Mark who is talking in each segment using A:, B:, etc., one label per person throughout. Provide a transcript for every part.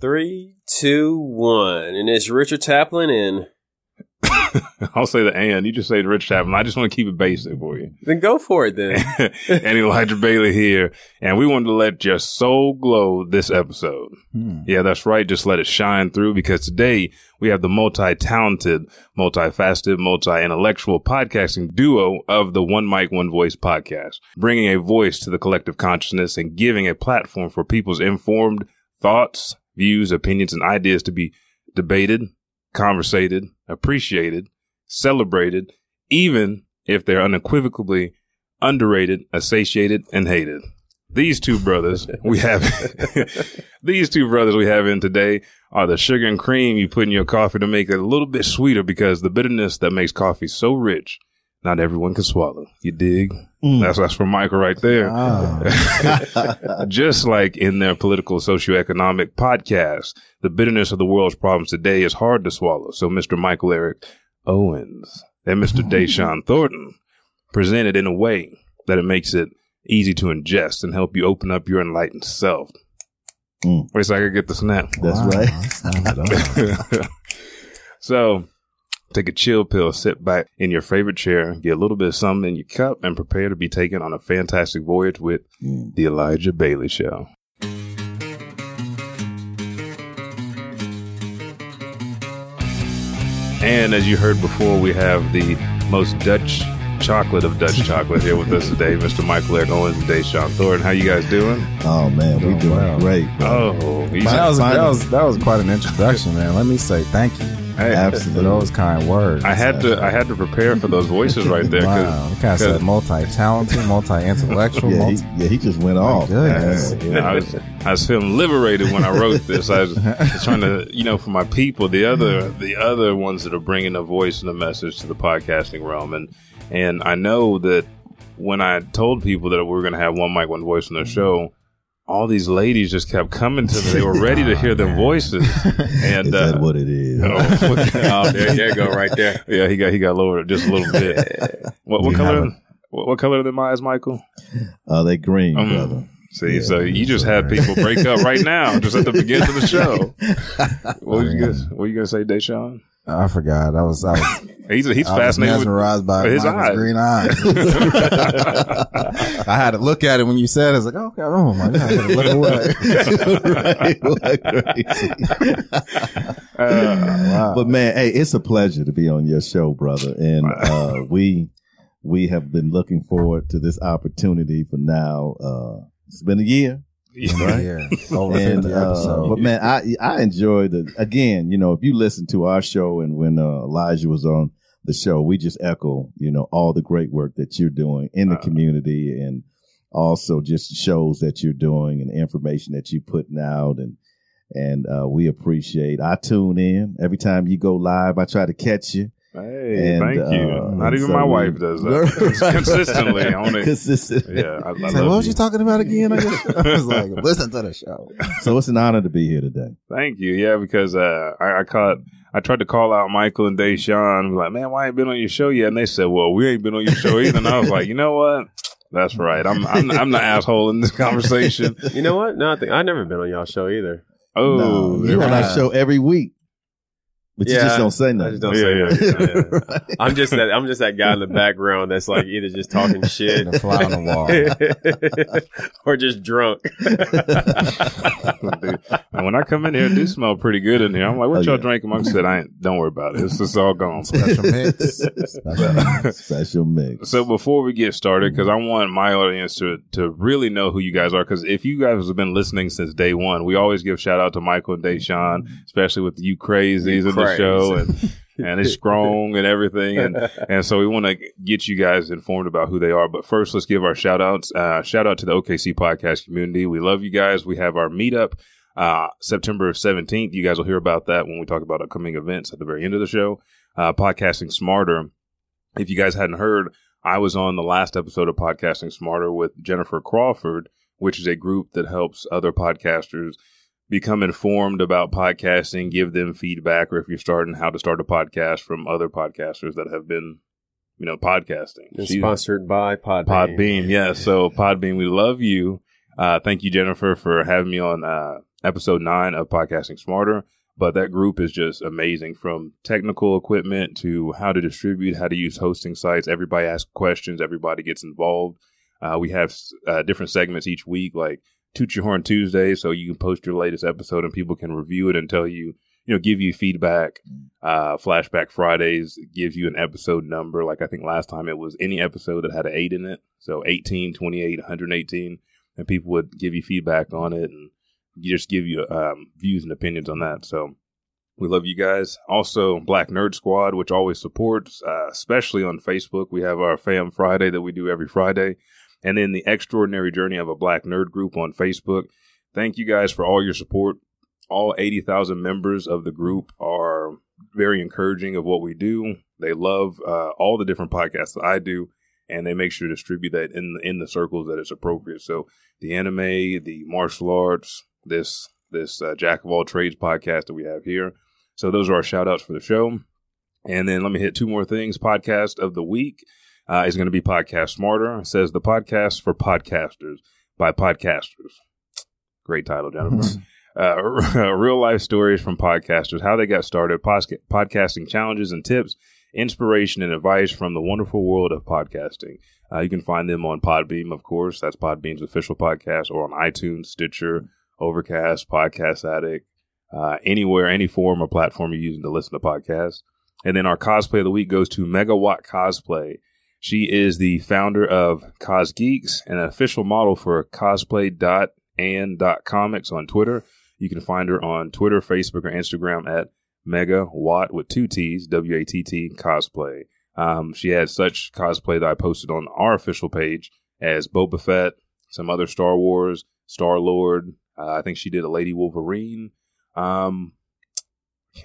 A: Three, two, one. And it's Richard Taplin and
B: I'll say the and. You just say the Rich Chapman. I just want to keep it basic for you.
A: then go for it then.
B: and Elijah Bailey here. And we wanted to let your soul glow this episode.
C: Hmm.
B: Yeah, that's right. Just let it shine through because today we have the multi-talented, multifaceted, multi-intellectual podcasting duo of the One Mic, One Voice podcast, bringing a voice to the collective consciousness and giving a platform for people's informed thoughts, views, opinions, and ideas to be debated, conversated, appreciated, celebrated, even if they're unequivocally underrated, satiated, and hated. These two brothers we have, these two brothers we have in today are the sugar and cream you put in your coffee to make it a little bit sweeter because the bitterness that makes coffee so rich, not everyone can swallow. You dig? That's that's from Michael right there.
C: Ah.
B: Just like in their political socioeconomic podcast, the bitterness of the world's problems today is hard to swallow. So Mr. Michael Eric Owens and Mr. Deshaun Thornton present it in a way that it makes it easy to ingest and help you open up your enlightened self.
D: Mm.
B: Wait so I can get the snap.
D: That's
C: Wow,
D: right.
C: that's not bad.
B: so take a chill pill, sit back in your favorite chair, get a little bit of something in your cup, and prepare to be taken on a fantastic voyage with
D: Mm.
B: the Elijah Bailey Show. And as you heard before, we have the most Dutch chocolate of Dutch chocolate here with us today, Mr. Michael Eric Owens and Deshaun Thornton. How you guys doing?
D: Oh man, we
C: Doing
D: doing
C: well.
D: great. bro.
B: Oh, he's
C: that was that was that was quite an introduction, man. Let me say thank you
B: hey,
D: Absolutely.
C: those kind words.
B: I had to I had to prepare for those voices right there. 'cause-
C: Wow, you kind of said multi-talented, multi-intellectual,
D: Yeah,
C: multi.
D: he, yeah, he just went off.
C: goodness.
B: Yeah, I was I was feeling liberated when I wrote this. I was, was trying to, you know, for my people, the other the other ones that are bringing a voice and a message to the podcasting realm, and and I know that when I told people that we were going to have one mic, one voice on their mm-hmm. show, all these ladies just kept coming to me. They were ready to hear their voices, and
D: Is
B: uh,
D: that what it is?
B: oh,
A: oh, there, there you go, right there.
B: yeah, he got he got lowered just a little bit. What, what color? What, what color are the eyes, Michael?
D: Uh, they green,
B: Um,
D: brother.
B: See,
D: Yeah.
B: so you just had people break up right now, just at the beginning of the show. What was you gonna, what you gonna say, Deshaun?
C: I forgot. I was I was,
B: He's he's
C: I was
B: fascinated. With,
C: mesmerized by
B: his eyes.
C: green eyes. I had to look at it when you said it. I was like, okay, oh my god, look away.
D: right, like
B: uh,
C: Wow.
D: But man, hey, it's a pleasure to be on your show, brother. And uh, we we have been looking forward to this opportunity for now. Uh, it's been a year,
B: yeah.
C: Yeah, over
D: and
C: fifty
D: uh, but man, I I enjoyed it. Again, you know, if you listen to our show and when uh, Elijah was on the show, we just echo, you know, all the great work that you're doing in the
B: Uh,
D: community and also just shows that you're doing and information that you're putting out and and uh, we appreciate. I tune in every time you go live. I try to catch you.
B: Hey,
D: And,
B: thank you.
D: uh,
B: Not even
D: so
B: my
D: we-
B: wife does that consistently. on it.
D: Consistently.
B: Yeah, I, I
C: Say,
B: love
C: what was
B: you.
C: you talking about again? I, guess? I was like, listen to the show.
D: So it's an honor to be here today.
B: Thank you. Yeah, because uh, I, I caught. I tried to call out Michael and Deshaun. Like, man, why ain't been on your show yet? And they said, well, we ain't been on your show either. And I was like, you know what? That's right. I'm I'm, I'm the asshole in this conversation.
A: You know what? No, I think I've never been on y'all show either.
B: Oh,
D: no, you're on our show every week, but you
A: Yeah,
D: just don't say
A: I
D: nothing.
A: just don't
B: Yeah,
A: say
B: yeah,
A: nothing. Yeah.
D: Right.
A: I'm just that I'm just that guy in the background that's like either just talking shit
C: The fly on the wall.
A: or just drunk.
B: And when I come in here, it do smell pretty good in here. I'm like, what
D: Oh,
B: y'all
D: yeah.
B: drinking? Mike said, I ain't, don't worry about it. It's just all gone.
C: Special mix. Special mix.
D: Special mix.
B: So before we get started, because I want my audience to to really know who you guys are, because if you guys have been listening since day one, we always give shout out to Michael and Deshaun, especially with you crazies
A: You
B: in the show and and it's strong and everything, and and so we want to get you guys informed about who they are. But first, let's give our shout outs. Uh, shout out to the OKC podcast community. We love you guys. We have our meetup. Uh, September 17th. You guys will hear about that when we talk about upcoming events at the very end of the show. Uh, podcasting smarter. If you guys hadn't heard, I was on the last episode of Podcasting Smarter with Jennifer Crawford, which is a group that helps other podcasters become informed about podcasting, give them feedback, or if you're starting, how to start a podcast from other podcasters that have been, you know, podcasting.
A: It's
B: She-
A: sponsored by Podbean.
B: Podbean, yes. So Podbean, we love you. Uh, thank you, Jennifer, for having me on uh, episode nine of Podcasting Smarter. But that group is just amazing from technical equipment to how to distribute, how to use hosting sites. Everybody asks questions, everybody gets involved. Uh, we have uh, different segments each week, like Toot Your Horn Tuesday, so you can post your latest episode and people can review it and tell you, you know, give you feedback. Uh, Flashback Fridays gives you an episode number. Like I think last time it was any episode that had an eight in it. So 18, 28, 118. And people would give you feedback on it and just give you um, views and opinions on that. So we love you guys. Also, Black Nerd Squad, which always supports, uh, especially on Facebook. We have our Fam Friday that we do every Friday. And then the Extraordinary Journey of a Black Nerd Group on Facebook. Thank you guys for all your support. All 80,000 members of the group are very encouraging of what we do. They love uh, all the different podcasts that I do, and they make sure to distribute that in in the circles that it's appropriate. So the anime, the martial arts, this this uh, Jack of all trades podcast that we have here. So those are our shout outs for the show. And then let me hit two more things. Podcast of the week uh, is going to be Podcast Smarter. It says the podcast for podcasters by podcasters. Great title, gentlemen. uh, real life stories from podcasters, how they got started, posca- podcasting challenges and tips, inspiration and advice from the wonderful world of podcasting. Uh, you can find them on Podbean, of course. That's Podbean's official podcast, or on iTunes, Stitcher, Overcast, Podcast Addict, uh, anywhere, any form or platform you're using to listen to podcasts. And then our cosplay of the week goes to Megawatt Cosplay. She is the founder of Cos Geeks and an official model for cosplay.and.comics on Twitter. You can find her on Twitter, Facebook, or Instagram at Mega Watt with two T's, W A T T cosplay. Um, she had such cosplay that I posted on our official page as Boba Fett, some other Star Wars, Star Lord. Uh, I think she did a Lady Wolverine. Um,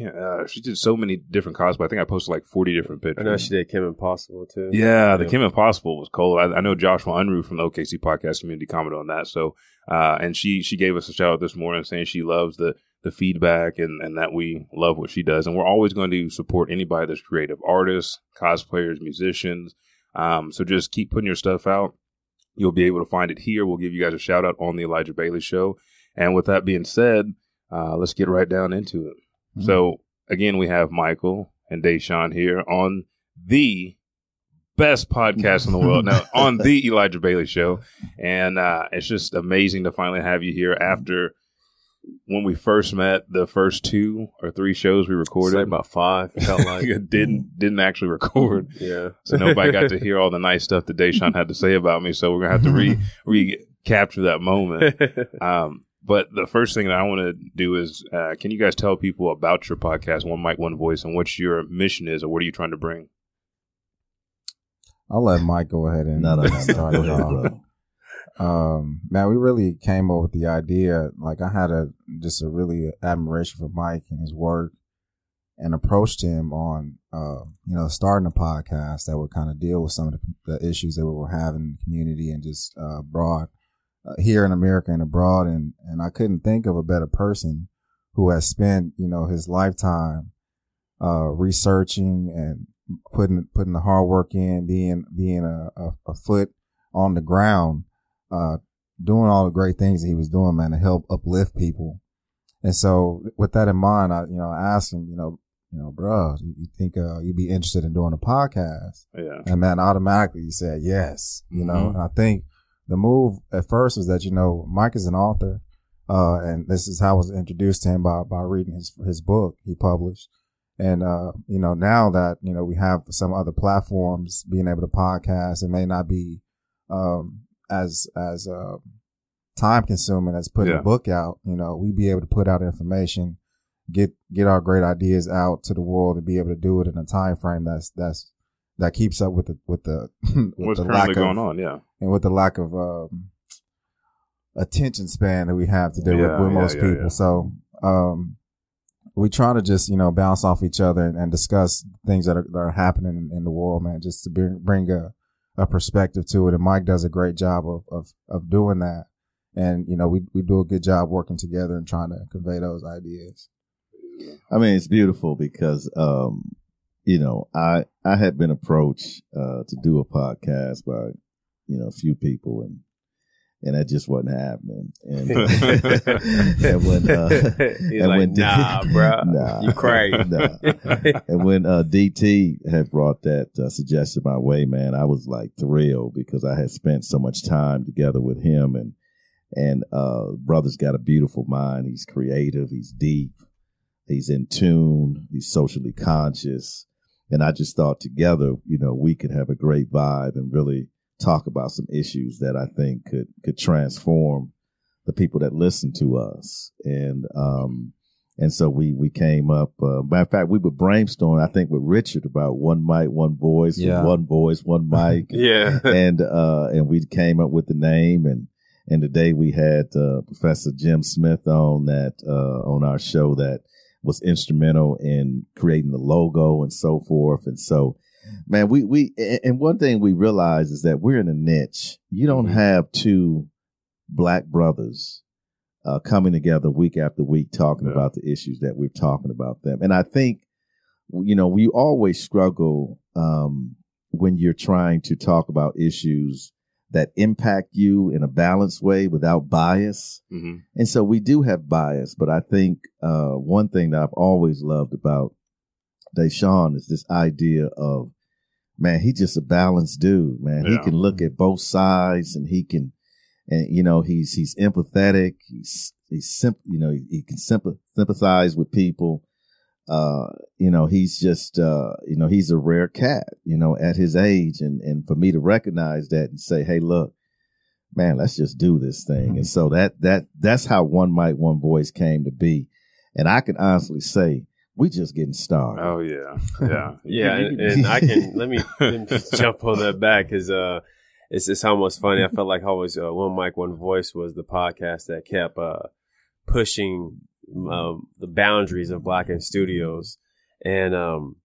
B: uh, she did so many different cosplay. I think I posted like 40 different
A: I
B: pictures.
A: know she did Kim Impossible too.
B: Yeah, the
A: Yeah.
B: Kim Impossible was cold. I, I know Joshua Unruh from the OKC podcast community commented on that. So, uh, and she she gave us a shout out this morning saying she loves the the feedback and and that we love what she does, and we're always going to support anybody that's creative, artists, cosplayers, musicians. Um, so just keep putting your stuff out. You'll be able to find it here. We'll give you guys a shout out on the Elijah Bailey Show. And with that being said, uh, let's get right down into it. So again, we have Michael and Deshaun here on the best podcast in the world. Now on the Elijah Bailey Show, and uh, it's just amazing to finally have you here after when we first met. The first two or three shows we recorded
A: like about five. it Felt like
B: didn't didn't actually record.
A: yeah.
B: So nobody got to hear all the nice stuff that Deshaun had to say about me. So we're gonna have to re recapture that moment. Um, but the first thing that I want to do is, uh, can you guys tell people about your podcast, One Mic, One Voice, and what your mission is, or what are you trying to bring?
C: I'll let Mike go ahead and
D: No, no, no, no.
C: start it off.
D: brother.
C: Um, man, we really came up with the idea. Like I had a just a really admiration for Mike and his work, and approached him on, uh, you know, starting a podcast that would kind of deal with some of the, the issues that we were having in the community and just uh, abroad, uh, here in America and abroad. And and I couldn't think of a better person who has spent, you know, his lifetime uh, researching and putting putting the hard work in, being being a, a, a foot on the ground uh, doing all the great things that he was doing, man, to help uplift people. And so with that in mind, I, you know, I asked him, you know, you know, bro, you think, uh, you'd be interested in doing a podcast?
B: Yeah,
C: And man, automatically he said yes, you know,
B: Mhm.
C: and I think the move at first was that, you know, Mike is an author. Uh, and this is how I was introduced to him by, by reading his, his book he published. And, uh, you know, now that, you know, we have some other platforms being able to podcast, it may not be, um, as, as, uh, time consuming as putting
B: Yeah.
C: a book out, you know, we be able to put out information, get, get our great ideas out to the world and be able to do it in a time frame that's, that's, that keeps up with the, with the, with
B: what's
C: the
B: currently
C: lack
B: going
C: of,
B: on? Yeah,
C: and with the lack of, um, attention span that we have to do
B: Yeah,
C: with, with
B: yeah,
C: most
B: yeah,
C: people.
B: yeah.
C: So, um, we try to just, you know, bounce off each other and, and discuss things that are, that are happening in, in the world, man, just to bring, bring a, a perspective to it. And Mike does a great job of, of, of doing that. And, you know, we, we do a good job working together and trying to convey those ideas.
D: I mean, it's beautiful because, um, you know, I, I had been approached, uh, to do a podcast by, you know, a few people and, and that just wasn't happening. And, and when uh,
A: He's
D: and
A: like,
D: when D-
A: nah, bro,
D: Nah.
A: you crazy.
D: Nah. and when uh, DT had brought that uh, suggestion my way, man, I was like thrilled because I had spent so much time together with him, and and uh, brother's got a beautiful mind. He's creative. He's deep. He's in tune. He's socially conscious. And I just thought together, you know, we could have a great vibe and really talk about some issues that I think could could transform the people that listen to us. And um and so we we came up. Uh, matter of fact, we were brainstorming. I think with Richard about one mic, one voice,
C: Yeah.
D: one voice, one mic,
A: yeah.
D: and uh, and we came up with the name. And and today we had uh, Professor Jim Smith on that uh, on our show that was instrumental in creating the logo and so forth. And so, man, we we and one thing we realize is that we're in a niche. You don't
B: Mhm.
D: have two black brothers uh, coming together week after week talking
B: Yeah.
D: about the issues that we're talking about them. And I think, you know, we always struggle um, when you're trying to talk about issues that impact you in a balanced way without bias.
B: hmm
D: And so we do have bias, but I think uh, one thing that I've always loved about Deshaun is this idea of, man, he's just a balanced dude, man. He can look at both sides and he can, and you know, he's he's empathetic. He's he's simp, you know, he, he can sympath- sympathize with people. Uh, you know, he's just, uh, you know, he's a rare cat, you know, at his age. And, and for me to recognize that and say, Hey, look, man, let's just do this thing. And so that, that, that's how one mic, one voice came to be. And I can honestly say we just getting started.
B: Oh yeah, yeah,
A: Yeah, and, and I can let me, let me jump on that back because uh, it's it's almost funny. I felt like always uh, one mic, one voice was the podcast that kept uh, pushing um, the boundaries of Blacken Studios, and um,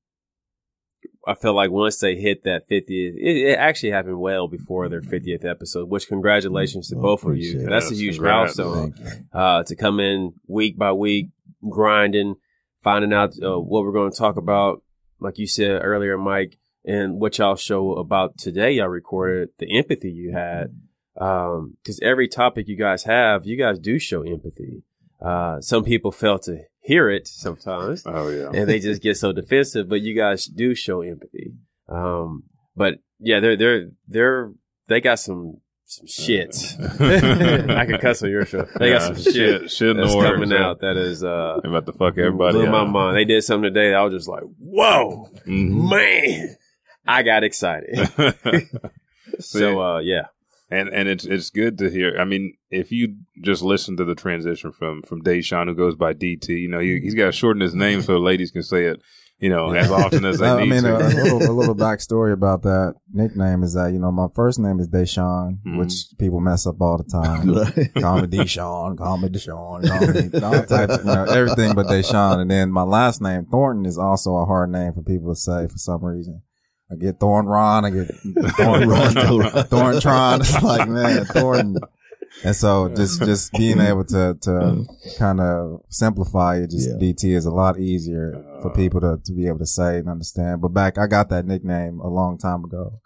A: I felt like once they hit that 50th, it, it actually happened well before their 50th episode. Which congratulations to
D: Oh,
A: both of you. That's a huge
B: congrats.
A: milestone uh, to come in week by week, grinding, finding out uh, what we're going to talk about. Like you said earlier, Mike, and what y'all show about today, y'all recorded the empathy you had. Because every topic you guys have, you guys do show empathy. Uh, some people fail to hear it sometimes,
B: oh yeah.
A: and they just get so defensive. But you guys do show empathy. Um, but yeah, they're they're they're they got some some shit. I can cuss on your show. They got some shit
B: shit, shit
A: that's coming out that is uh
B: They about to fuck everybody
A: blew my mind. They did something today. that I was just like, whoa,
B: Mhm.
A: man! I got excited. so uh, yeah,
B: and and it's it's good to hear. I mean, if you just listen to the transition from from Deshaun, who goes by DT, you know, he, he's got to shorten his name so ladies can say it, you know, as often as they
C: I
B: need
C: mean, a,
B: to.
C: a little, a little backstory about that nickname is that, you know, my first name is Deshaun,
B: Mhm.
C: which people mess up all the time. call me Deshaun, call me Deshaun, call me all types, you know, everything but Deshaun. And then my last name, Thornton, is also a hard name for people to say for some reason. I get Thorn Ron, I get Thorn Thorntron. It's like, man, Thornton. And so just, just being able to, to kind of simplify it, just
D: Yeah.
C: DT is a lot easier for people to, to be able to say and understand. But back, I got that nickname a long time ago.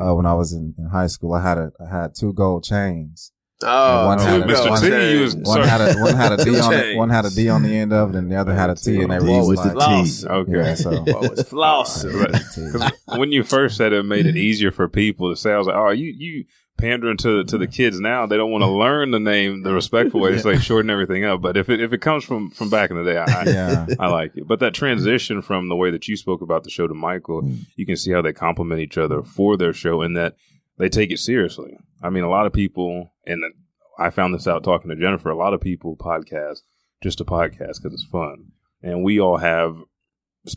C: Uh, when I was in, in high school, I had a, I had two gold chains.
A: Oh,
C: one
A: two
C: had a-
A: gold
C: one-
B: T, you was-
C: One had a, one had a D on it, one had a D on the end of it and the other had a T and they
D: D
C: were
D: with
C: used
D: the
C: like,
D: T.
A: Floss.
B: Okay.
C: yeah, so.
A: What was flossing?
B: Right. 'Cause when you first said it made it easier for people to say, I was like, oh, you you pandering to to the kids now. They don't want to learn the name the respectful way. It's like shorten everything up. But if it if it comes from from back in the day, I,
C: Yeah.
B: I like it. But that transition from the way that you spoke about the show to Michael,
D: Mm.
B: you can see how they complement each other for their show and that they take it seriously. I mean, a lot of people, and I found this out talking to Jennifer, a lot of people podcast just a podcast because it's fun. And we all have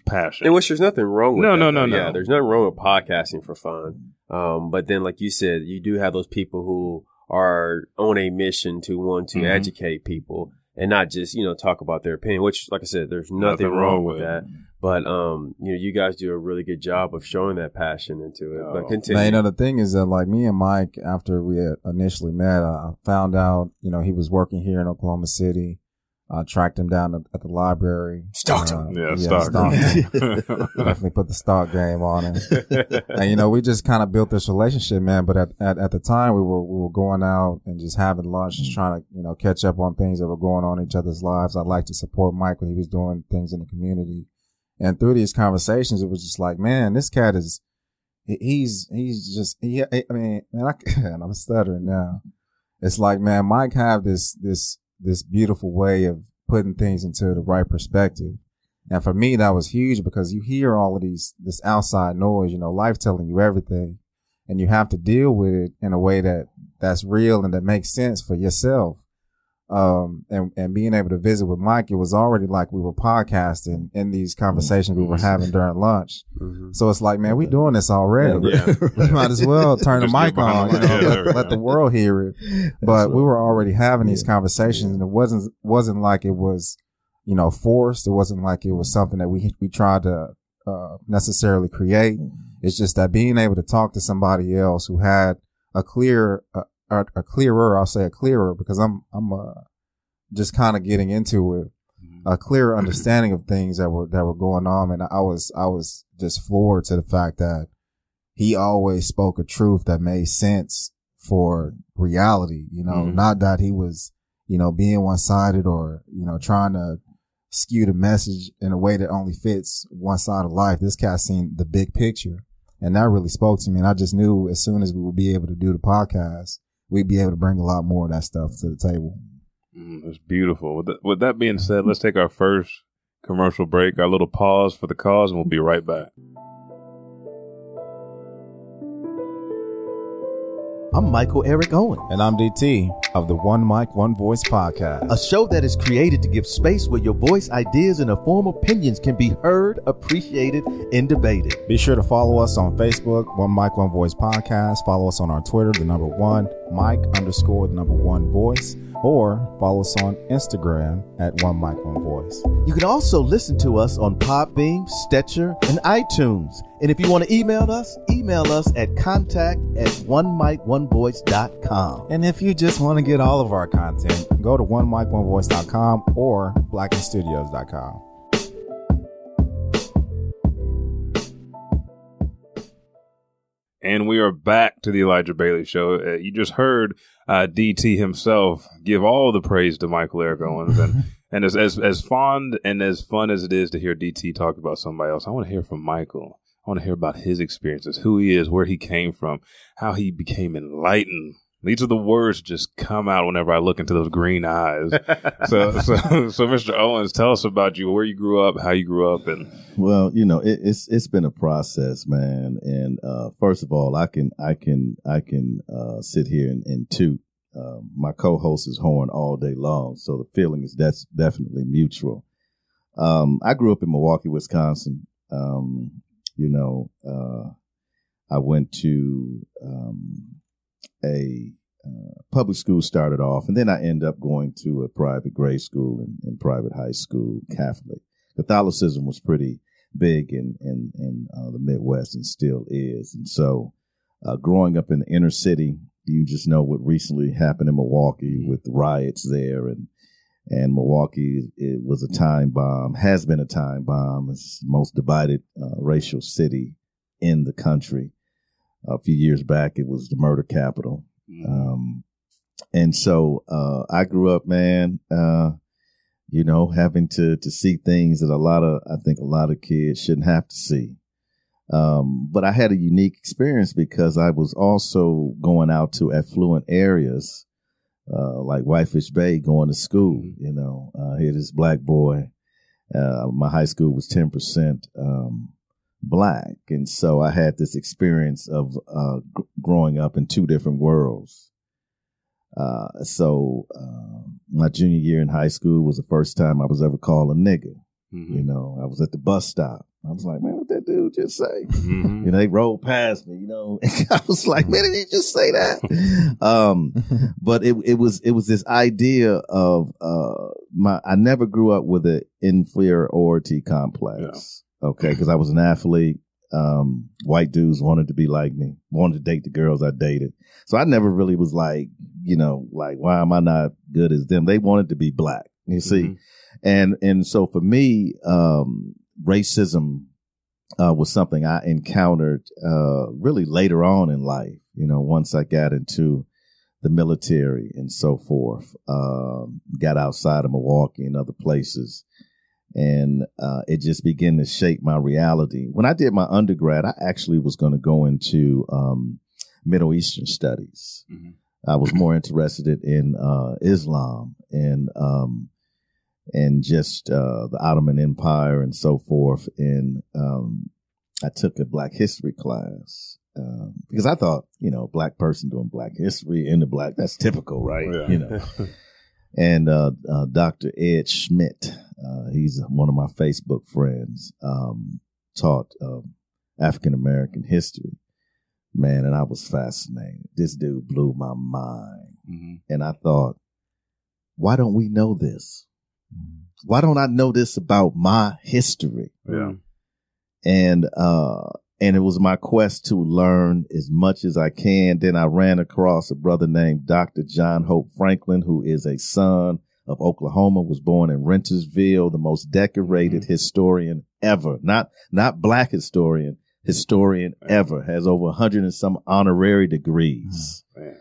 B: passion.
A: In which there's nothing wrong with
B: No,
A: that,
B: no,
A: though.
B: no,
A: Yeah,
B: no.
A: there's nothing wrong with podcasting for fun. Um, but then, like you said, you do have those people who are on a mission to want to
B: Mhm.
A: educate people and not just, you know, talk about their opinion, which, like I said, there's nothing,
B: Nothing
A: wrong,
B: wrong
A: with
B: with
A: that. But, um, you know, you guys do a really good job of showing that passion into it.
B: Oh.
A: But continue.
C: Now, you know, the thing is that like me and Mike, after we had initially met, I found out, you know, he was working here in Oklahoma City. I tracked him down at the library.
A: Stalked
C: Uh,
B: Yeah,
C: yeah,
B: stalked
C: stalked him.
B: him.
C: Definitely put the stalk game on him. and you know, we just kind of built this relationship, man. But at, at, at the time, we were we were going out and just having lunch, just trying to you know catch up on things that were going on in each other's lives. I like to support Mike when he was doing things in the community, and through these conversations, it was just like, man, this cat is, he's, he's just he, I mean, man, I, and I'm stuttering now. It's like, man, Mike have this this this beautiful way of putting things into the right perspective. And for me, that was huge because you hear all of these, this outside noise, you know, life telling you everything and you have to deal with it in a way that that's real and that makes sense for yourself. Um, and, and being able to visit with Mike, it was already like we were podcasting in these conversations we were having during lunch.
A: Mhm.
C: So it's like, man, we doing this already.
A: Yeah.
C: We might as well turn the mic on,
B: the
C: you know, let, let the world hear it. But we were already having these conversations and it wasn't wasn't like it was you know forced. It wasn't like it was something that we we tried to uh, necessarily create. It's just that being able to talk to somebody else who had a clear uh, a, a clearer i'll say a clearer because i'm i'm uh, just kind of getting into it a clearer understanding of things that were that were going on and i was i was just floored to the fact that he always spoke a truth that made sense for reality, you know,
B: Mhm.
C: not that he was, you know, being one sided or, you know, trying to skew the message in a way that only fits one side of life. This cat seen the big picture and that really spoke to me. And I just knew as soon as we would be able to do the podcast, we'd be able to bring a lot more of that stuff to the table.
B: Mm, That's beautiful. With, th- with that being said, let's take our first commercial break, our little pause for the cause, and we'll be right back.
E: I'm Michael Eric Owen,
C: And I'm DT of the One Mic, One Voice podcast.
E: a show that is created to give space where your voice, ideas, and informed opinions can be heard, appreciated, and debated.
C: Be sure to follow us on Facebook, One Mic, One Voice Podcast. Follow us on our Twitter, the number one mic underscore the number one voice, or follow us on Instagram at One Mic, One Voice.
E: You can also listen to us on Podbean, Stitcher, and iTunes. And if you want to email us, email us at contact at onemic1voice.com.
C: And if you just want to get all of our content, go to one mic one voice.com or blackenstudios.com.
B: And we are back to the Elijah Bailey Show. Uh, you just heard uh, DT himself give all the praise to Michael Eric Owens, and and as, as as fond and as fun as it is to hear DT talk about somebody else, I want to hear from Michael. I want to hear about his experiences, who he is, where he came from, how he became enlightened. These are the words just come out whenever I look into those green eyes. so, so, so, Mr. Owens, tell us about you, where you grew up, how you grew up, and
D: Well, you know, it, it's it's been a process, man. And uh, first of all, I can I can I can uh, sit here and, and toot uh, my co-host is horn all day long, so the feeling is that's definitely mutual. Um, I grew up in Milwaukee, Wisconsin. Um, you know, uh, I went to um, a uh, public school started off, and then I end up going to a private grade school and, and private high school, Catholic. Catholicism was pretty big in in, in uh, the Midwest and still is. And so, uh, growing up in the inner city, you just know what recently happened in Milwaukee with the riots there, and and Milwaukee it was a time bomb, has been a time bomb. It's the most divided uh, racial city in the country. A few years back, it was the murder capital. Um, and so uh, I grew up, man. Uh, you know, having to to see things that a lot of I think a lot of kids shouldn't have to see. Um, but I had a unique experience because I was also going out to affluent areas, uh, like Whitefish Bay, going to school. You know, uh, here this black boy. Uh, my high school was ten percent um, black, and so I had this experience of uh, g- growing up in two different worlds. Uh, so uh, my junior year in high school was the first time I was ever called a nigger.
B: Mhm.
D: You know, I was at the bus stop. I was like, man, what that dude just say?
B: Mhm.
D: You know, they rolled past me, you know. I was like, man, did he just say that? um, but it it was it was this idea of uh my I never grew up with an inferiority complex. Okay, because I was an athlete. Um, white dudes wanted to be like me, wanted to date the girls I dated. So I never really was like, you know, like why am I not good as them? They wanted to be black. You see,
B: Mhm.
D: and and so for me, um, racism uh, was something I encountered uh, really later on in life. You know, once I got into the military and so forth, um, got outside of Milwaukee and other places, and uh, it just began to shape my reality. When I did my undergrad, I actually was going to go into um, Middle Eastern studies.
B: Mhm.
D: I was more interested in uh, Islam and um, and just uh, the Ottoman Empire and so forth. And um, I took a Black History class um, because I thought, you know, black person doing Black History in the black that's typical, right?
B: Yeah.
D: You know. And uh, uh, Dr. Ed Schmidt, uh, he's one of my Facebook friends, um, taught um, African American history. Man, and I was fascinated. This dude blew my mind.
B: Mhm.
D: And I thought, why don't we know this? Why don't I know this about my history?
B: Yeah.
D: and uh and it was my quest to learn as much as I can. Then I ran across a brother named Dr. John Hope Franklin, who is a son of Oklahoma, was born in Rentiesville, the most decorated historian ever. Not not black historian, historian ever. Has over a hundred and some honorary degrees.
B: Man.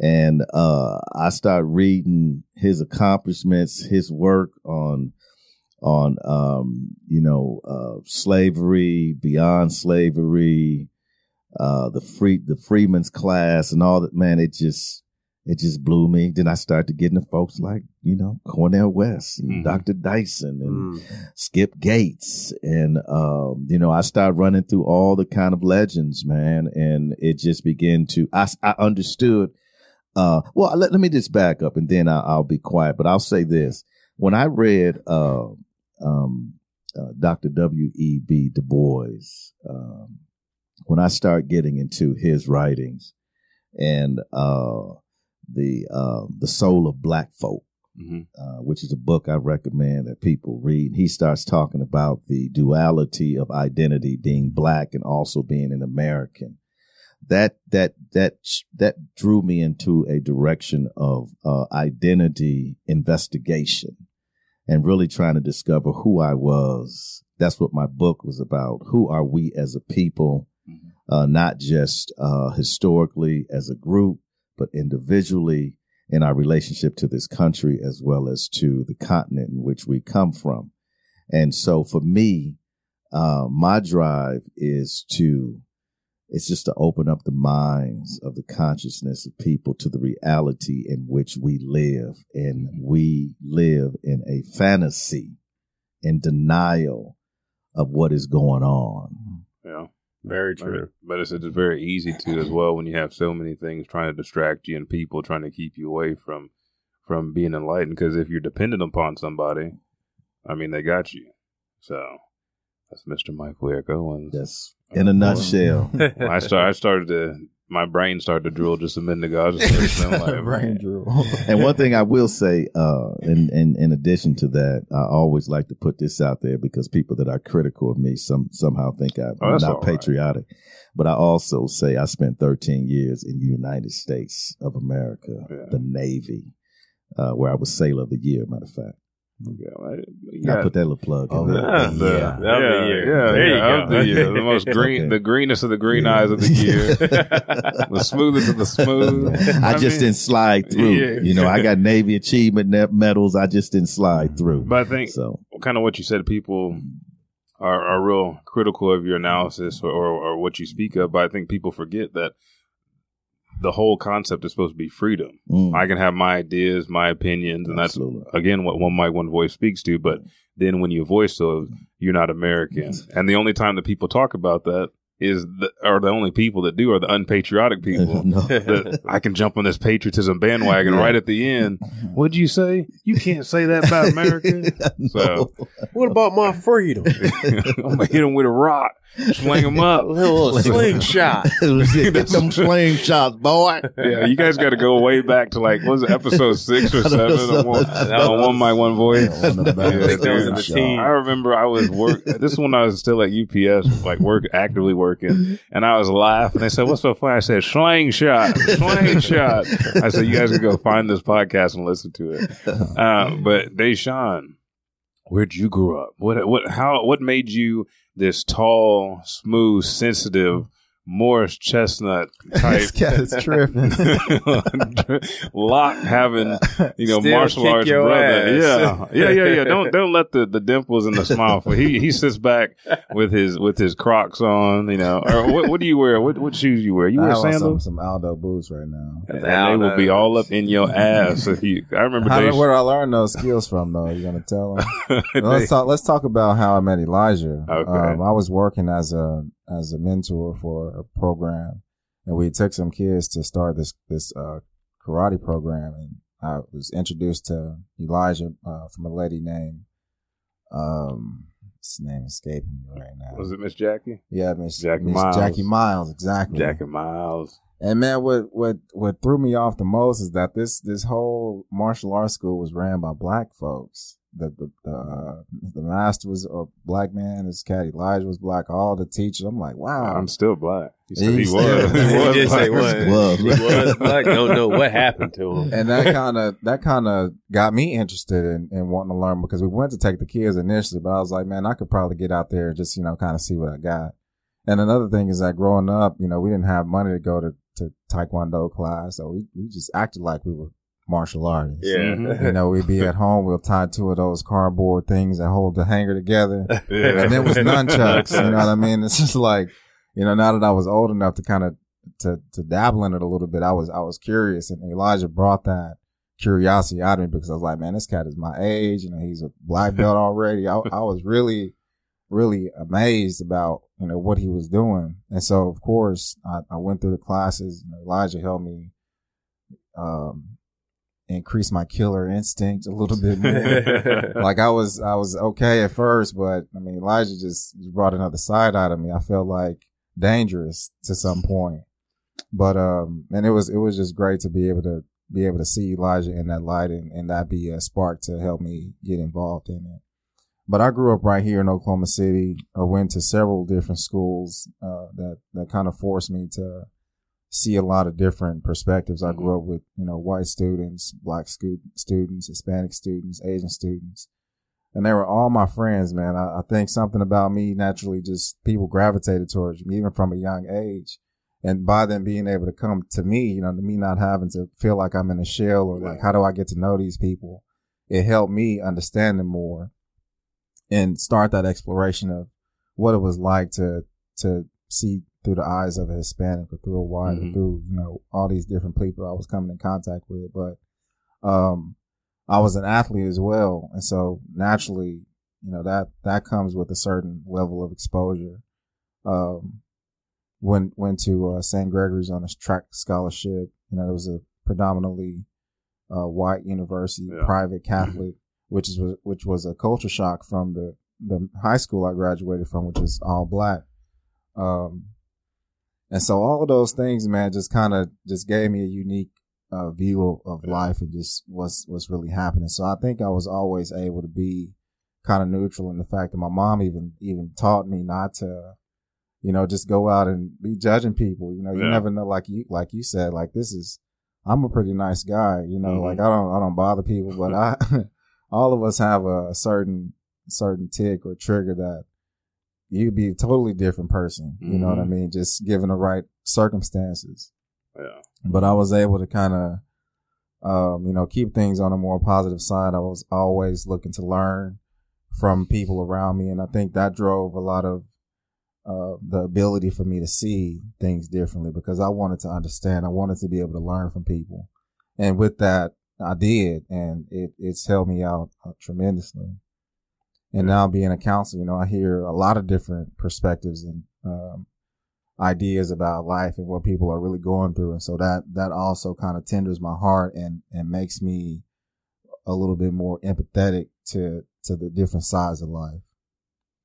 D: And uh I started reading his accomplishments, his work on on um, you know uh, slavery, beyond slavery, uh, the free the freeman's class, and all that. Man, it just it just blew me. Then I started to get into folks like you know Cornel West and
B: Mhm.
D: Dr. Dyson and
A: Mm.
D: Skip Gates, and um, you know I started running through all the kind of legends, man, and it just began to I I understood. Uh, well, let, let me just back up and then I, I'll be quiet. But I'll say this: when I read uh, um, uh, Dr. W. E. B. Du Bois, um, when I start getting into his writings and uh, the uh, the soul of Black folk,
B: Mhm.
D: uh, which is a book I recommend that people read. He starts talking about the duality of identity, being black and also being an American. That that that that drew me into a direction of uh, identity investigation and really trying to discover who I was. That's what my book was about. Who are we as a people?
B: Mhm.
D: Uh, not just uh, historically as a group, but individually in our relationship to this country as well as to the continent in which we come from. And so for me, uh, my drive is to, it's just to open up the minds of the consciousness of people to the reality in which we live. And mm-hmm. we live in a fantasy in denial of what is going on. Mm-hmm.
B: Yeah.
A: Very true.
B: But it's, it's very easy to as well when you have so many things trying to distract you and people trying to keep you away from from being enlightened. Because if you're dependent upon somebody, I mean, they got you. So that's Mr. Michael Eric Owens.
D: That's in a nutshell.
B: I start, I started to. My brain started to drill just a minute ago. I just like,
C: Brain
B: man.
C: drool.
D: and one thing I will say, uh, in, in, in addition to that, I always like to put this out there because people that are critical of me some, somehow think I'm
B: Oh,
D: not
B: all right.
D: patriotic. But I also say I spent 13 years in the United States of America,
B: Yeah.
D: the Navy, uh, where I was Sailor of the Year, matter of fact.
B: Yeah.
D: I
B: Yeah.
D: put that little plug
C: Oh.
A: Yeah.
B: The-
C: Yeah.
A: That'll
B: yeah,
A: year.
B: yeah,
A: There
B: yeah, of
A: go.
B: the year. The most green,
D: Okay.
B: the greenest of the green
D: Yeah.
B: eyes of the year, the smoothest of the smooth.
D: I just
B: mean,
D: didn't slide through.
B: Yeah.
D: You know, I got Navy achievement net medals. I just didn't slide through.
B: But I think
D: So
B: kind of what you said, people are, are real critical of your analysis or, or, or what you speak of. But I think people forget that the whole concept is supposed to be freedom.
D: mm,
B: I can have my ideas, my opinions, and that's again what one mic, one voice speaks to. But then when you voice those, you're not American. And the only time that people talk about that is the, are the only people that do are the unpatriotic people. that I can jump on this patriotism bandwagon right at the end. What'd you say? You can't say that about America. So
A: What about my freedom?
B: I'm gonna hit him with a rock. Sling them up.
A: little slingshot.
D: Get them slingshots, boy.
B: Yeah, you guys got to go way back to like what was it, episode six or seven on one, on one my one voice.
C: One of the best.
B: Yeah,
A: I that was in the
B: dude.
A: team.
B: I remember I was work. This is when I was still at UPS, like work actively working, and I was laughing. They said, "What's so funny?" I said, "Sling shot, sling shot." I said, "You guys can go find this podcast and listen to it." Uh, but Deshaun, where'd you grow up? What what how what made you this tall, smooth, sensitive Morris Chestnut type?
C: This cat tripping.
B: Lock having you know
A: Still
B: martial arts brother.
A: ass.
B: Yeah, yeah, yeah, yeah. Don't don't let the, the dimples and the smile. For he he sits back with his with his Crocs on. You know, or what what do you wear? What what shoes you wear? You
C: I
B: wear
C: have on some, some Aldo boots right now.
B: And they will be all up in your ass. If you, I remember
C: How,
B: they,
C: where I learned those skills from, though? You gonna tell them?
B: they-
C: let's talk. Let's talk about how I met Elijah.
B: Okay.
C: Um, I was working as a as a mentor for a program, and we took some kids to start this this uh, karate program, and I was introduced to Elijah uh, from a lady named um, his name escaping me right now.
B: was it Miss Jackie?
C: yeah, Miss
B: Jackie
C: Miss
B: Miles.
C: Jackie Miles, exactly.
B: Jackie Miles.
C: And man, what what what threw me off the most is that this this whole martial arts school was ran by black folks. The the the, uh, the master was a black man. His cat Elijah was black. All the teachers. I'm like, wow.
B: I'm still black. He said
C: He's
B: he was.
C: still-
B: He
A: He
B: was
A: did say
B: black.
A: was.
D: Was.
A: He was black. Don't know what happened to him.
C: and that kind of that kind of got me interested in, in wanting to learn because we went to take the kids initially, but I was like, man, I could probably get out there and just you know kind of see what I got. And another thing is that growing up, you know, we didn't have money to go to, to taekwondo class, so we, we just acted like we were martial artists.
A: Yeah.
B: Mhm.
C: You know, we'd be at home, we'll tie two of those cardboard things that hold the hanger together.
B: Yeah.
C: And it was nunchucks, you know what I mean? It's just like, you know, now that I was old enough to kind of, to, to dabble in it a little bit, I was, I was curious and Elijah brought that curiosity out of me because I was like, man, this cat is my age. You know, he's a black belt already. I, I was really, really amazed about, you know, what he was doing. And so, of course, I, I went through the classes. You know, Elijah helped me, um, increase my killer instinct a little bit more. like I was, I was okay at first, but I mean, Elijah just brought another side out of me. I felt like dangerous to some point, but, um, and it was, it was just great to be able to be able to see Elijah in that light and, and that be a spark to help me get involved in it. But I grew up right here in Oklahoma City. I went to several different schools, uh, that, that kind of forced me to see a lot of different perspectives. I grew mm-hmm. up with, you know, white students, black students, Hispanic students, Asian students. And they were all my friends, man. I, I think something about me naturally just people gravitated towards me, even from a young age. And by them being able to come to me, you know, to me not having to feel like I'm in a shell or like, how do I get to know these people? It helped me understand them more and start that exploration of what it was like to, to see through the eyes of a Hispanic or through a white or
B: Mhm.
C: through, you know, all these different people I was coming in contact with. But, um, I was an athlete as well. And so naturally, you know, that, that comes with a certain level of exposure. Um, went, went to, uh, St. Gregory's on a track scholarship. You know, it was a predominantly, uh, white university,
B: Yeah.
C: private Catholic, which is, which was a culture shock from the, the high school I graduated from, which was all black. Um, and so all of those things, man, just kind of just gave me a unique uh, view of, of life and just what's what's really happening. So I think I was always able to be kind of neutral in the fact that my mom even even taught me not to, you know, just go out and be judging people. You know, you
B: Yeah.
C: never know. Like you like you said, like this is. I'm a pretty nice guy, you know.
B: Mhm.
C: Like I don't I don't bother people, but I all of us have a, certain certain tick or trigger that you'd be a totally different person. You know what I
B: Mhm.
C: mean? Just given the right circumstances.
B: Yeah.
C: But I was able to kind of, um, you know, keep things on a more positive side. I was always looking to learn from people around me. And I think that drove a lot of, uh, the ability for me to see things differently because I wanted to understand. I wanted to be able to learn from people. And with that, I did. And it, it's helped me out uh, tremendously. And now being a counselor, you know, I hear a lot of different perspectives and, um, ideas about life and what people are really going through. And so that, that also kind of tenders my heart and, and makes me a little bit more empathetic to, to the different sides of life.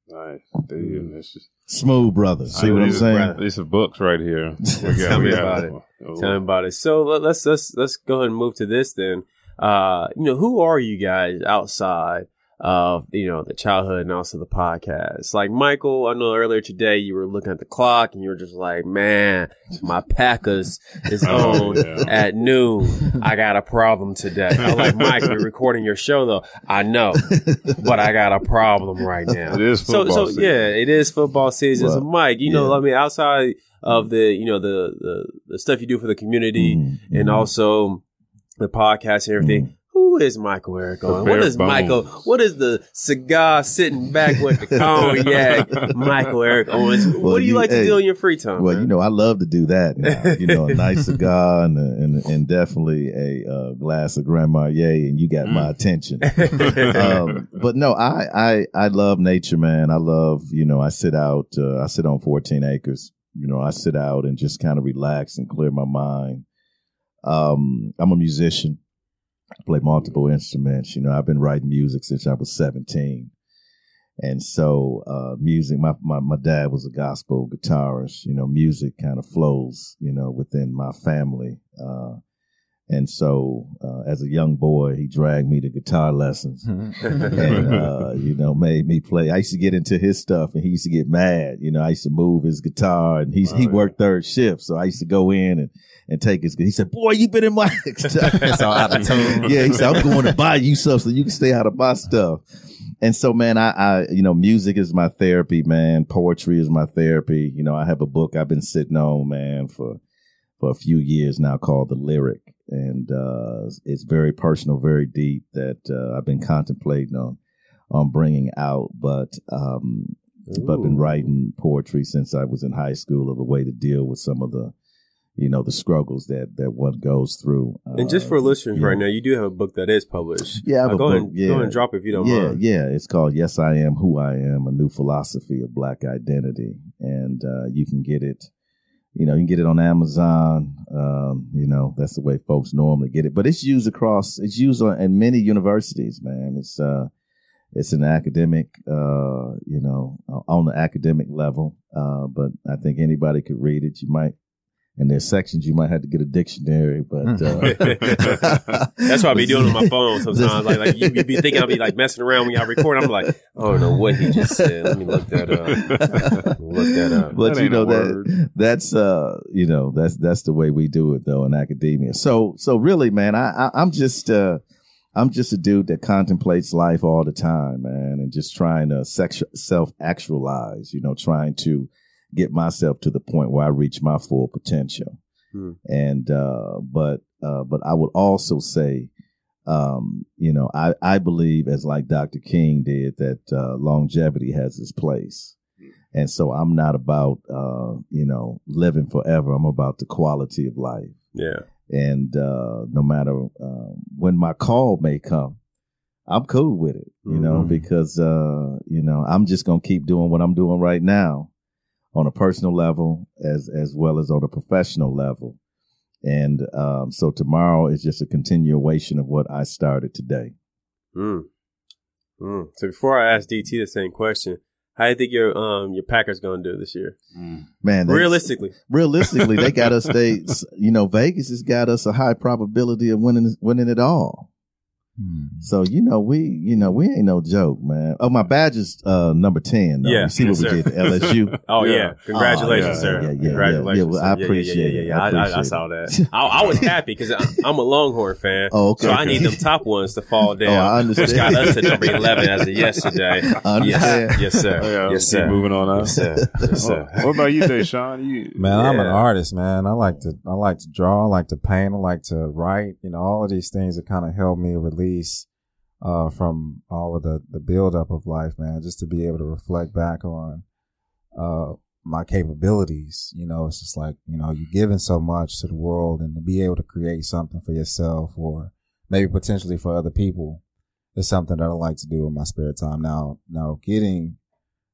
B: Nice. Dude, this is,
D: Smooth brother. See
B: I-
D: what I'm saying?
B: These are books right here. We
A: Tell me
B: we
A: about it. Tell me about it. So let, let's let's let's go ahead and move to this then. Uh, you know, who are you guys outside of you know the childhood and also the podcast? Like Michael, I know earlier today you were looking at the clock and you were just like, "Man, my Packers is
B: Oh,
A: on
B: yeah.
A: at noon. I got a problem today." I'm like, "Mike, we're recording your show though. I know, but I got a problem right now."
B: It is
A: so
B: football
A: so
B: season.
A: yeah, it is football season. so Mike, you know. I mean, outside of the you know the the, the stuff you do for the community
D: Mhm,
A: and also the podcast and everything. Who is Michael Eric Owen?
B: bare
A: What is
B: bones.
A: Michael? What is the cigar sitting back with the cognac? Michael Eric Owens. what do you,
D: you-
A: like to do in your free time?
D: Well,
A: man?
D: you know, I love to do that. Now. You know, a nice cigar and, and and definitely a uh, glass of Grand Marnier, and you got my attention. um, but no, I, I I love nature, man. I love you know I sit out. Uh, I sit on 14 acres. You know, I sit out and just kind of relax and clear my mind. Um, I'm a musician. I play multiple instruments. You know, I've been writing music since I was 17. And so, uh, music, my, my, my dad was a gospel guitarist, you know, music kind of flows, you know, within my family. Uh, and so, uh, as a young boy, he dragged me to guitar lessons and, uh, you know, made me play. I used to get into his stuff and he used to get mad. You know, I used to move his guitar and he's,
A: Oh,
D: he
A: yeah.
D: worked third shift. So I used to go in and, and take his, good. he said, boy, you been in my,
C: It's all out of tune.
D: yeah, he said, I'm going to buy you stuff so you can stay out of my stuff. And so, man, I, I, you know, music is my therapy, man. Poetry is my therapy. You know, I have a book I've been sitting on, man, for, for a few years now called The Lyric. And, uh, it's very personal, very deep that, uh, I've been contemplating on, on bringing out. But, um, but I've been writing poetry since I was in high school of a way to deal with some of the, you know, the struggles that, that one goes through.
A: And just for
D: Uh,
A: listeners
D: yeah.
A: right now, you do have a book that is published.
D: Yeah, I have
A: Uh,
D: a
A: go
D: book,
A: ahead,
D: yeah.
A: go ahead and drop it if you don't
D: yeah,
A: mind.
D: yeah. It's called "Yes, I Am Who I Am: A New Philosophy of Black Identity," and uh, you can get it. You know, you can get it on Amazon. Um, you know, that's the way folks normally get it. But it's used across. It's used on, in many universities. Man, it's uh, it's an academic. Uh, you know, on the academic level. Uh, but I think anybody could read it. You might. And there's sections you might have to get a dictionary, but uh,
A: That's what I be doing on my phone sometimes. Like, like you, you be thinking I'll be like messing around when y'all record. I'm like, I don't know what he just said. Let me look that up. Look that up.
D: but
B: That
D: you know that that's uh you know that's that's the way we do it though in academia. So so really, man, I, I I'm just uh I'm just a dude that contemplates life all the time, man, and just trying to sexu- self actualize. You know, trying to get myself to the point where I reach my full potential.
A: Hmm.
D: And uh but uh but I would also say um, you know, I, I believe as like Dr. King did that uh, longevity has its place. And so I'm not about, uh, you know, living forever. I'm about the quality of life.
A: Yeah.
D: And, uh, no matter, uh, when my call may come, I'm cool with it, you know,
A: Mhm.
D: because, uh, you know, I'm just going to keep doing what I'm doing right now on a personal level as, as well as on a professional level. And, um, so tomorrow is just a continuation of what I started today.
A: Mm. Mm. So before I ask DT the same question, how do you think your um your Packers gonna do this year?
B: Mm.
D: Man, they-
A: Realistically,
D: realistically, they got us. They, you know, Vegas has got us a high probability of winning winning it all.
C: Hmm.
D: So you know, we you know we ain't no joke, man. Oh, my badge is uh, number ten. Though.
A: Yeah,
D: you see
A: yes,
D: what we
A: sir.
D: did to LSU.
A: Oh yeah,
B: Yeah.
A: congratulations,
D: Oh,
A: sir.
D: yeah, yeah, yeah,
A: congratulations.
D: yeah. Well,
A: sir.
D: I
A: Yeah, yeah,
D: appreciate
A: yeah,
D: it.
A: yeah, yeah.
D: I
A: I, I, I saw that. I, I was happy because I'm a Longhorn fan,
D: Oh, okay.
A: so I need them top ones to fall down.
D: Oh, I understand.
A: Which got us to number eleven as of yesterday.
D: I understand.
A: Yes, yes, sir.
B: Oh, yeah,
A: yes, sir.
B: moving on up.
A: Yes, sir. Yes, sir.
B: Oh, what about you, Deshaun? You
C: Man, I'm an artist, man. I like to, I like to draw, I like to paint, I like to write. You know, all of these things that kind of help me release, uh, from all of the, the buildup of life, man, just to be able to reflect back on, uh, my capabilities. You know, it's just like, you know, you're giving so much to the world and to be able to create something for yourself or maybe potentially for other people is something that I like to do in my spare time. Now, now getting,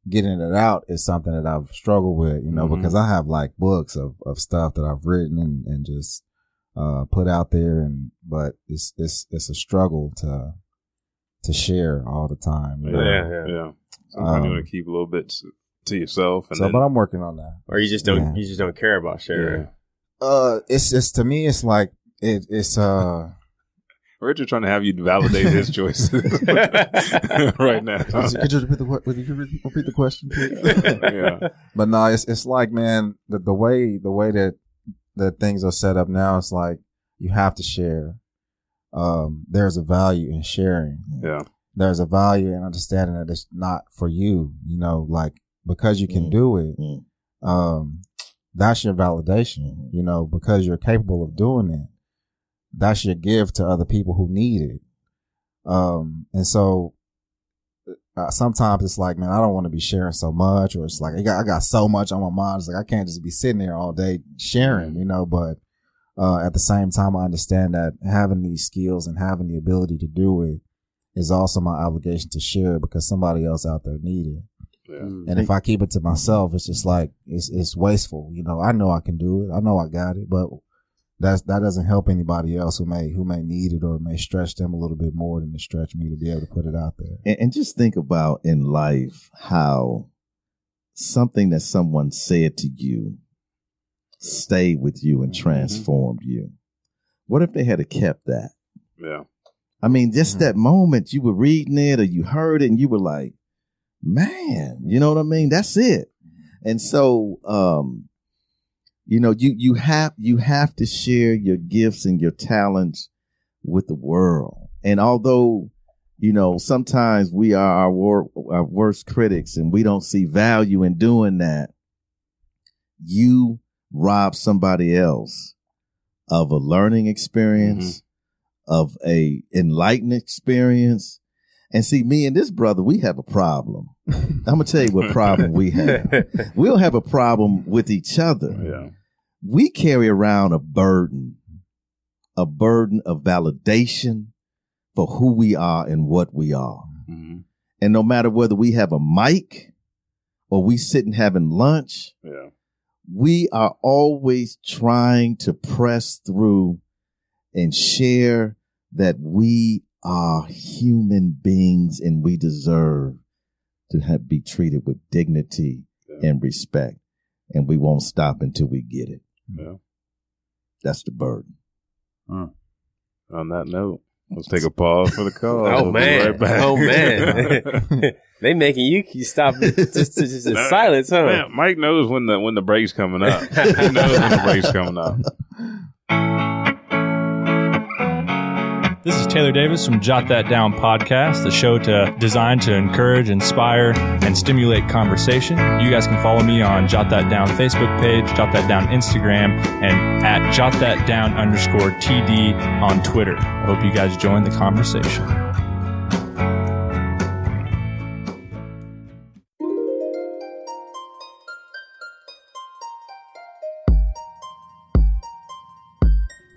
C: getting it out is something that I've struggled with, you know,
B: Mhm.
C: because I have like books of, of stuff that I've written and, and just, uh, put out there and, but it's, it's, it's a struggle to, to share all the time. you know?
A: Yeah, yeah.
B: yeah. Sometimes you
C: Um,
B: want to keep a little bit to, to yourself, and
C: So,
B: then
C: but I'm working on that.
A: Or you just don't
C: Yeah.
A: you just don't care about sharing.
C: Uh, it's it's to me, it's like it, it's uh.
B: Richard trying to have you validate his choices right now.
C: Could you repeat the que- you repeat the question, please?
B: yeah,
C: But no, it's it's like man, the the way the way that that things are set up now, it's like you have to share. Um, there's a value in sharing.
B: yeah,
C: There's a value in understanding that it's not for you. You know, like because you can
D: Mm.
C: do it.
D: Mm.
C: Um, that's your validation. You know, because you're capable of doing it. That's your gift to other people who need it. Um, and so uh, sometimes it's like, man, I don't want to be sharing so much, or it's like I got, I got so much on my mind. It's like I can't just be sitting there all day sharing, you know. But uh, at the same time, I understand that having these skills and having the ability to do it is also my obligation to share because somebody else out there need it.
B: yeah.
C: And if I keep it to myself, it's just like it's it's wasteful. You know, I know I can do it. I know I got it, but that's that doesn't help anybody else who may who may need it or may stretch them a little bit more than to stretch me to be able to put it out there.
D: And, and just think about in life how something that someone said to you stayed with you and
B: Mhm.
D: transformed you. What if they had have kept that?
B: yeah.
D: I mean, just
C: Mhm.
D: that moment you were reading it or you heard it and you were like, man, you know what I mean? That's it. And so, um, you know, you, you have, you have to share your gifts and your talents with the world. And although, you know, sometimes we are our, wor- our worst critics and we don't see value in doing that, you rob somebody else of a learning experience, mm-hmm. of a enlightened experience. And see, me and this brother, we have a problem. I'm gonna tell you what problem we have. We don't have a problem with each other.
B: Yeah.
D: We carry around a burden, a burden of validation for who we are and what we are.
B: hmm
D: And no matter whether we have a mic or we sitting having lunch,
B: Yeah.
D: we are always trying to press through and share that we are human beings and we deserve to have, be treated with dignity
B: Yeah.
D: and respect. And we won't stop until we get it.
B: Yeah.
D: That's the burden.
B: On that note, let's take a pause for the call.
A: Oh,
B: We'll
A: man.
B: right back.
A: Oh, man. they making you you stop just, just, just in
B: No,
A: silence, huh?
B: Man, Mike knows when the when the break's coming up. he knows when the break's coming up.
F: This is Taylor Davis from Jot That Down podcast, the show to designed to encourage, inspire, and stimulate conversation. You guys can follow me on Jot That Down Facebook page, Jot That Down Instagram, and at Jot That Down underscore TD on Twitter. I hope you guys join the conversation.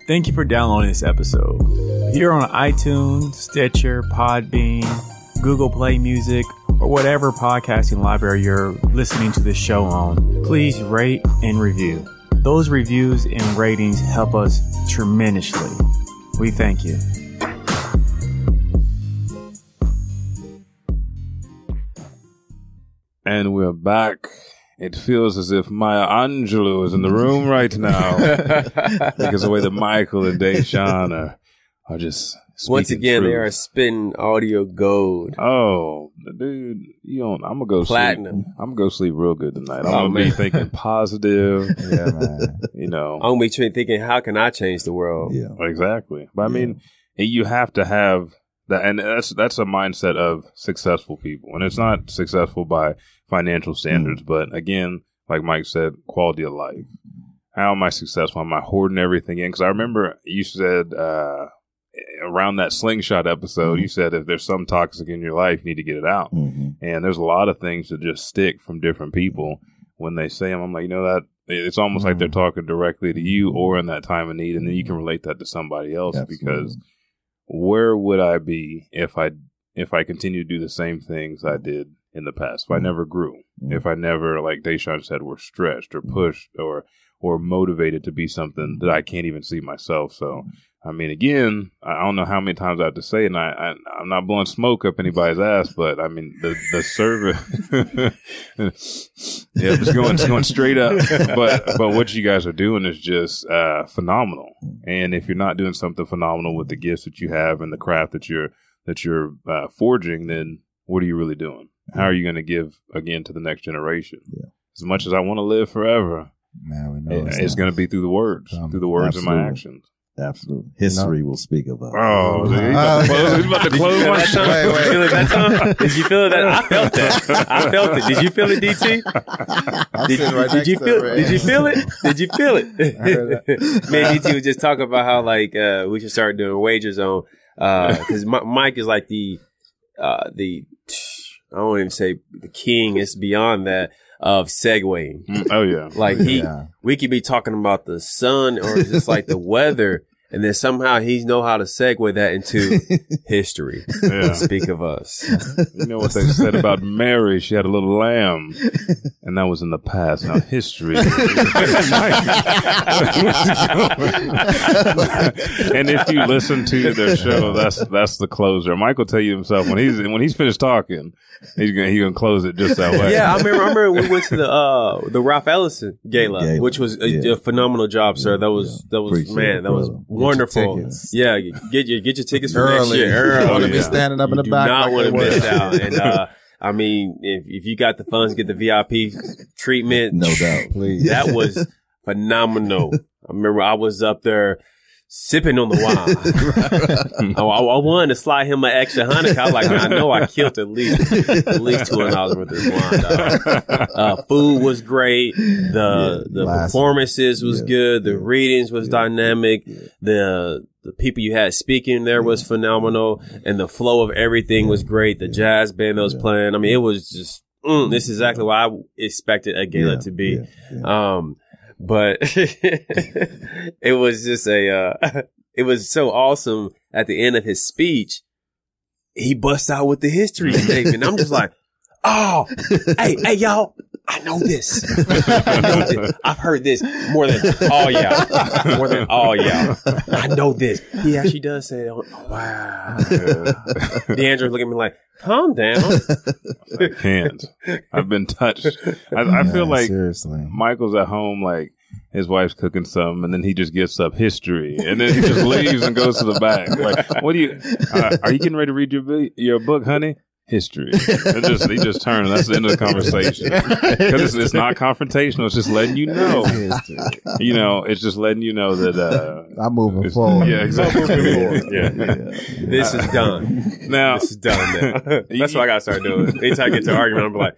G: Thank you for downloading this episode. If you're on iTunes, Stitcher, Podbean, Google Play Music, or whatever podcasting library you're listening to this show on, please rate and review. Those reviews and ratings help us tremendously. We thank you.
B: And we're back. It feels as if Maya Angelou is in the room right now. because the way that Michael and Deshaun are, are just
A: Once
B: speaking
A: again, they are spitting audio gold.
B: Oh, dude, you don't. I'm gonna go
A: Platinum.
B: Sleep. I'm gonna go sleep real good tonight. I'm
A: Oh,
B: gonna be thinking positive.
C: Yeah, man.
B: You know,
A: I'm gonna be trying- thinking, how can I change the world?
D: Yeah.
B: exactly. But I mean, you have to have that, and that's that's a mindset of successful people, and it's not successful by financial standards, but again, like Mike said, quality of life. How am I successful? Am I hoarding everything in? Because I remember you said uh, around that slingshot episode, you said if there's some toxic in your life, you need to get it out.
D: hmm
B: And there's a lot of things that just stick from different people when they say them. I'm like, you know, that it's almost like they're talking directly to you or in that time of need. And then you can relate that to somebody else because where would I be if I, if I continue to do the same things I did in the past? If I never grew,
D: Mhm.
B: if I never, like Deshaun said, were stretched or pushed or, or motivated to be something that I can't even see myself. So I mean, again, I don't know how many times I have to say, and I, I I'm not blowing smoke up anybody's ass, but I mean the the service. yeah, just going just going straight up. But but what you guys are doing is just uh, phenomenal. And if you're not doing something phenomenal with the gifts that you have and the craft that you're that you're uh, forging, then what are you really doing? How are you going to give again to the next generation?
D: Yeah.
B: As much as I want to live forever,
C: Man, we know
B: it- it's going to be through the words,
C: Um,
B: through the words of my actions.
D: Absolutely. History will speak of us.
B: Oh, he's
C: Uh,
B: about to close, he's about to close my
A: that,
B: show.
A: Tom? Did you feel it that time? Did you feel that? I felt that. I felt it. Did you feel it, DT?
C: I'm
A: Did,
C: right
A: did you feel?
C: him,
A: Did you feel it? Did you feel it? Man, DT was just talking about how like uh, we should start doing wagers on because Mike is like the uh, the I don't even say the king. It's beyond that of segueing.
B: Mm, Oh yeah,
A: Like he,
C: Yeah.
A: we could be talking about the sun or just like the weather, and then somehow he know how to segue that into history.
B: yeah.
A: Speak of us.
B: You know what they said about Mary? She had a little lamb, and that was in the past. Now history. and if you listen to their show, that's that's the closer. Michael tell you himself when he's when he's finished talking, he's gonna he's gonna close it just that way.
A: Yeah, I remember. I remember we went to the uh the Ralph Ellison gala,
D: Gala.
A: which was a,
D: Yeah.
A: a phenomenal job, sir. That was
D: Yeah.
A: that was
D: Appreciate
A: man, that was
D: brother.
A: Wonderful. Yeah, get your get your tickets for next
C: Early.
A: year.
C: You
A: Early.
C: want to be
B: yeah.
C: standing up in
A: You
C: the
A: do
C: back.
A: not
C: like
A: want to
C: they
A: miss out. And uh, I mean, if if you got the funds, get the VIP treatment.
D: No doubt.
C: Please.
A: That was phenomenal. I remember I was up there sipping on the wine. I, I, I wanted to slide him an extra hundred. I was like, I know I killed at least at least two hundred dollars worth of this wine. Uh, food was great. The the
C: Last-
A: performances was
D: Yeah.
A: good. The readings was
D: Yeah.
A: dynamic.
D: Yeah.
A: The the people you had speaking there was phenomenal, and the flow of everything was great. The jazz band that was
D: Yeah.
A: playing. I mean, it was just. Mm, this is exactly what I expected a gala
D: Yeah,
A: to be.
D: yeah, yeah.
A: Um, but it was just a, uh, it was so awesome at the end of his speech. He busts out with the history statement. I'm just like, oh, hey, hey, y'all. I know this. I know this. I've heard this more than all y'all. More than all y'all. I know this. He actually does say, oh, wow. D'Angelo looking at me like, calm down.
B: I can't. I've been touched. I, I feel
C: Man,
B: like
C: seriously.
B: Michael's at home, like his wife's cooking something, and then he just gets up history, and then he just leaves and goes to the back. Like, what do you? Uh, are you getting ready to read your your book, honey? History. It just he just turns. That's the end of the conversation because it's, it's not confrontational. It's just letting you know. You know, it's just letting you know that. uh
C: I'm moving forward.
B: Yeah, exactly.
A: Yeah.
D: Yeah.
A: This is done.
B: Now,
A: This is done now. That's what I got to start doing. Anytime I get to an argument, I'm like,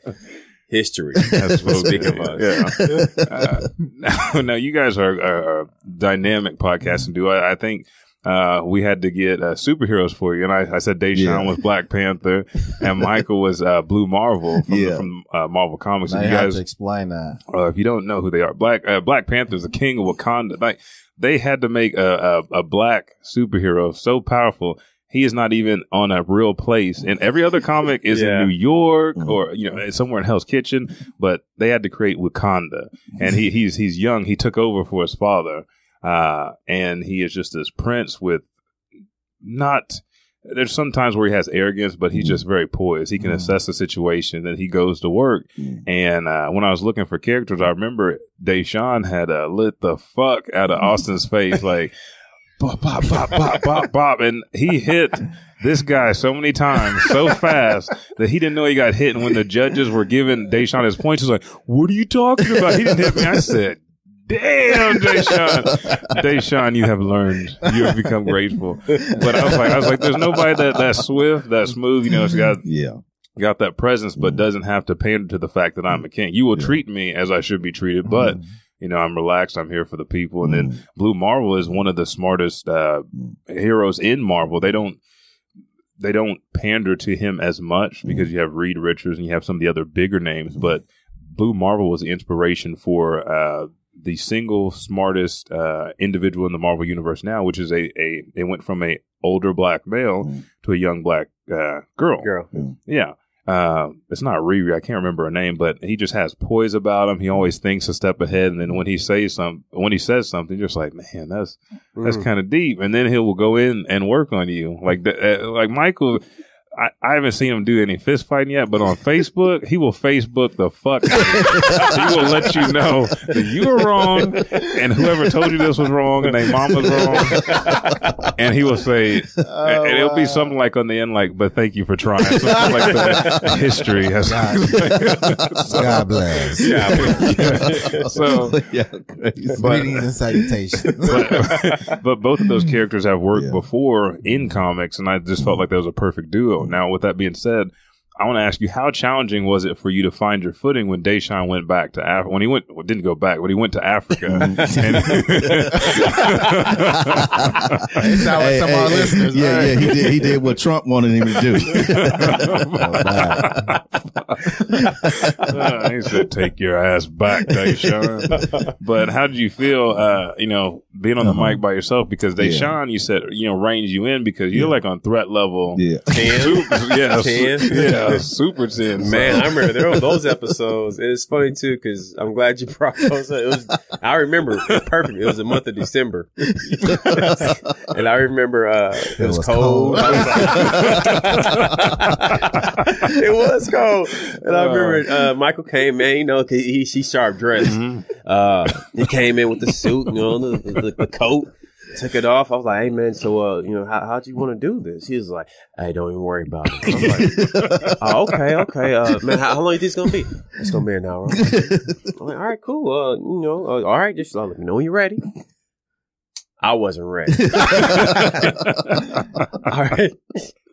A: history.
B: That's what
A: Speak of us.
B: Yeah. Uh, now, now, you guys are, are a dynamic podcasting duo. I, I think uh, we had to get uh, superheroes for you, and I, I said Deshaun
D: Yeah.
B: was Black Panther, and Michael was uh, Blue Marvel from,
D: Yeah.
B: from uh, Marvel Comics.
C: Now
B: And
C: you
B: you
C: have
B: guys,
C: to explain that.
B: uh, if you don't know who they are, Black uh, Black Panther is the king of Wakanda. Like they had to make a, a, a black superhero so powerful. He is not even on a real place, and every other comic is
A: Yeah.
B: in New York
D: Mhm.
B: or you know somewhere in Hell's Kitchen. But they had to create Wakanda, and he, he's he's young. He took over for his father, uh, and he is just this prince with not. There's sometimes where he has arrogance, but he's just very poised. He can
C: Mhm.
B: assess the situation, then he goes to work.
D: Mm.
B: And uh, when I was looking for characters, I remember Deshaun had uh, lit the fuck out of Austin's face, like bop, bop, bop, bop, bop, bop, and he hit this guy so many times, so fast that he didn't know he got hit. And when the judges were giving Deshaun his points, he was like, "What are you talking about?" He didn't hit me. I said. Damn, Deshaun, Deshaun, you have learned. You have become grateful. But I was like, I was like, there's nobody that that's swift, that smooth. You know, it's got
D: Yeah.
B: got that presence, but doesn't have to pander to the fact that I'm a king. You will
D: Yeah.
B: treat me as I should be treated, but you know, I'm relaxed. I'm here for the people. And then
D: Mm.
B: Blue Marvel is one of the smartest uh, heroes in Marvel. They don't they don't pander to him as much because you have Reed Richards and you have some of the other bigger names, but Blue Marvel was the inspiration for uh, the single smartest uh, individual in the Marvel universe now, which is a, a they went from a older black male
D: Mm.
B: to a young black uh, girl.
A: Girl.
B: Yeah. uh, it's not Riri. I can't remember her name, but he just has poise about him. He always thinks a step ahead, and then when he says some, when he says something, you're just like, man, that's that's
A: Mm.
B: kind of deep. And then he will go in and work on you, like the, uh, like Michael. I, I haven't seen him do any fist fighting yet, but on Facebook, he will Facebook the fuck. out of you. he will let you know that you were wrong, and whoever told you this was wrong, and their mom was wrong. And he will say, oh, and it'll be something like on the end, like, "But thank you for trying." Something like the history has.
C: God bless.
B: yeah. So,
D: yeah, crazy.
B: But-
C: Greetings and salutations.
B: but, but both of those characters have worked
D: Yeah.
B: before in comics, and I just felt like that was a perfect duo. Now, with that being said, I want to ask you, how challenging was it for you to find your footing when Deshaun went back to Africa? When he went, well, didn't go back, but he went to Africa.
C: It sound like some of our listeners,
D: yeah,
C: right?
D: yeah, he did. He did what Trump wanted him to do.
B: Oh, Uh, he said, "Take your ass back, Deshaun." but how did you feel? Uh, you know, being on the
D: Uh-huh.
B: mic by yourself because
D: Yeah.
B: Deshaun, you said, you know, reins you in because you're
D: Yeah.
B: like on threat level.
D: yeah,
B: Super, yeah,
A: Ten?
B: su- yeah, super ten. So-
A: Man, I remember there were those episodes. It's funny too because I'm glad you brought those. Up. It was I remember it perfect. It was the month of December, and I remember uh, it, was,
C: was
A: cold.
C: cold.
A: I was like- it was cold, and I remember uh, Michael came in. You know, he he sharp dressed.
B: Mhm.
A: Uh, he came in with the suit, you know, the, the, the coat. Took it off. I was like, "Hey man, so uh, you know, how how'd you want to do this?" He was like, "Hey, don't even worry about it." I was like, oh, okay, okay. Uh, man, how, how long is this gonna be? It's gonna be an hour. I'm like, all right, cool. Uh, you know, uh, all right, just uh, let me know when you're ready. I wasn't ready. all right,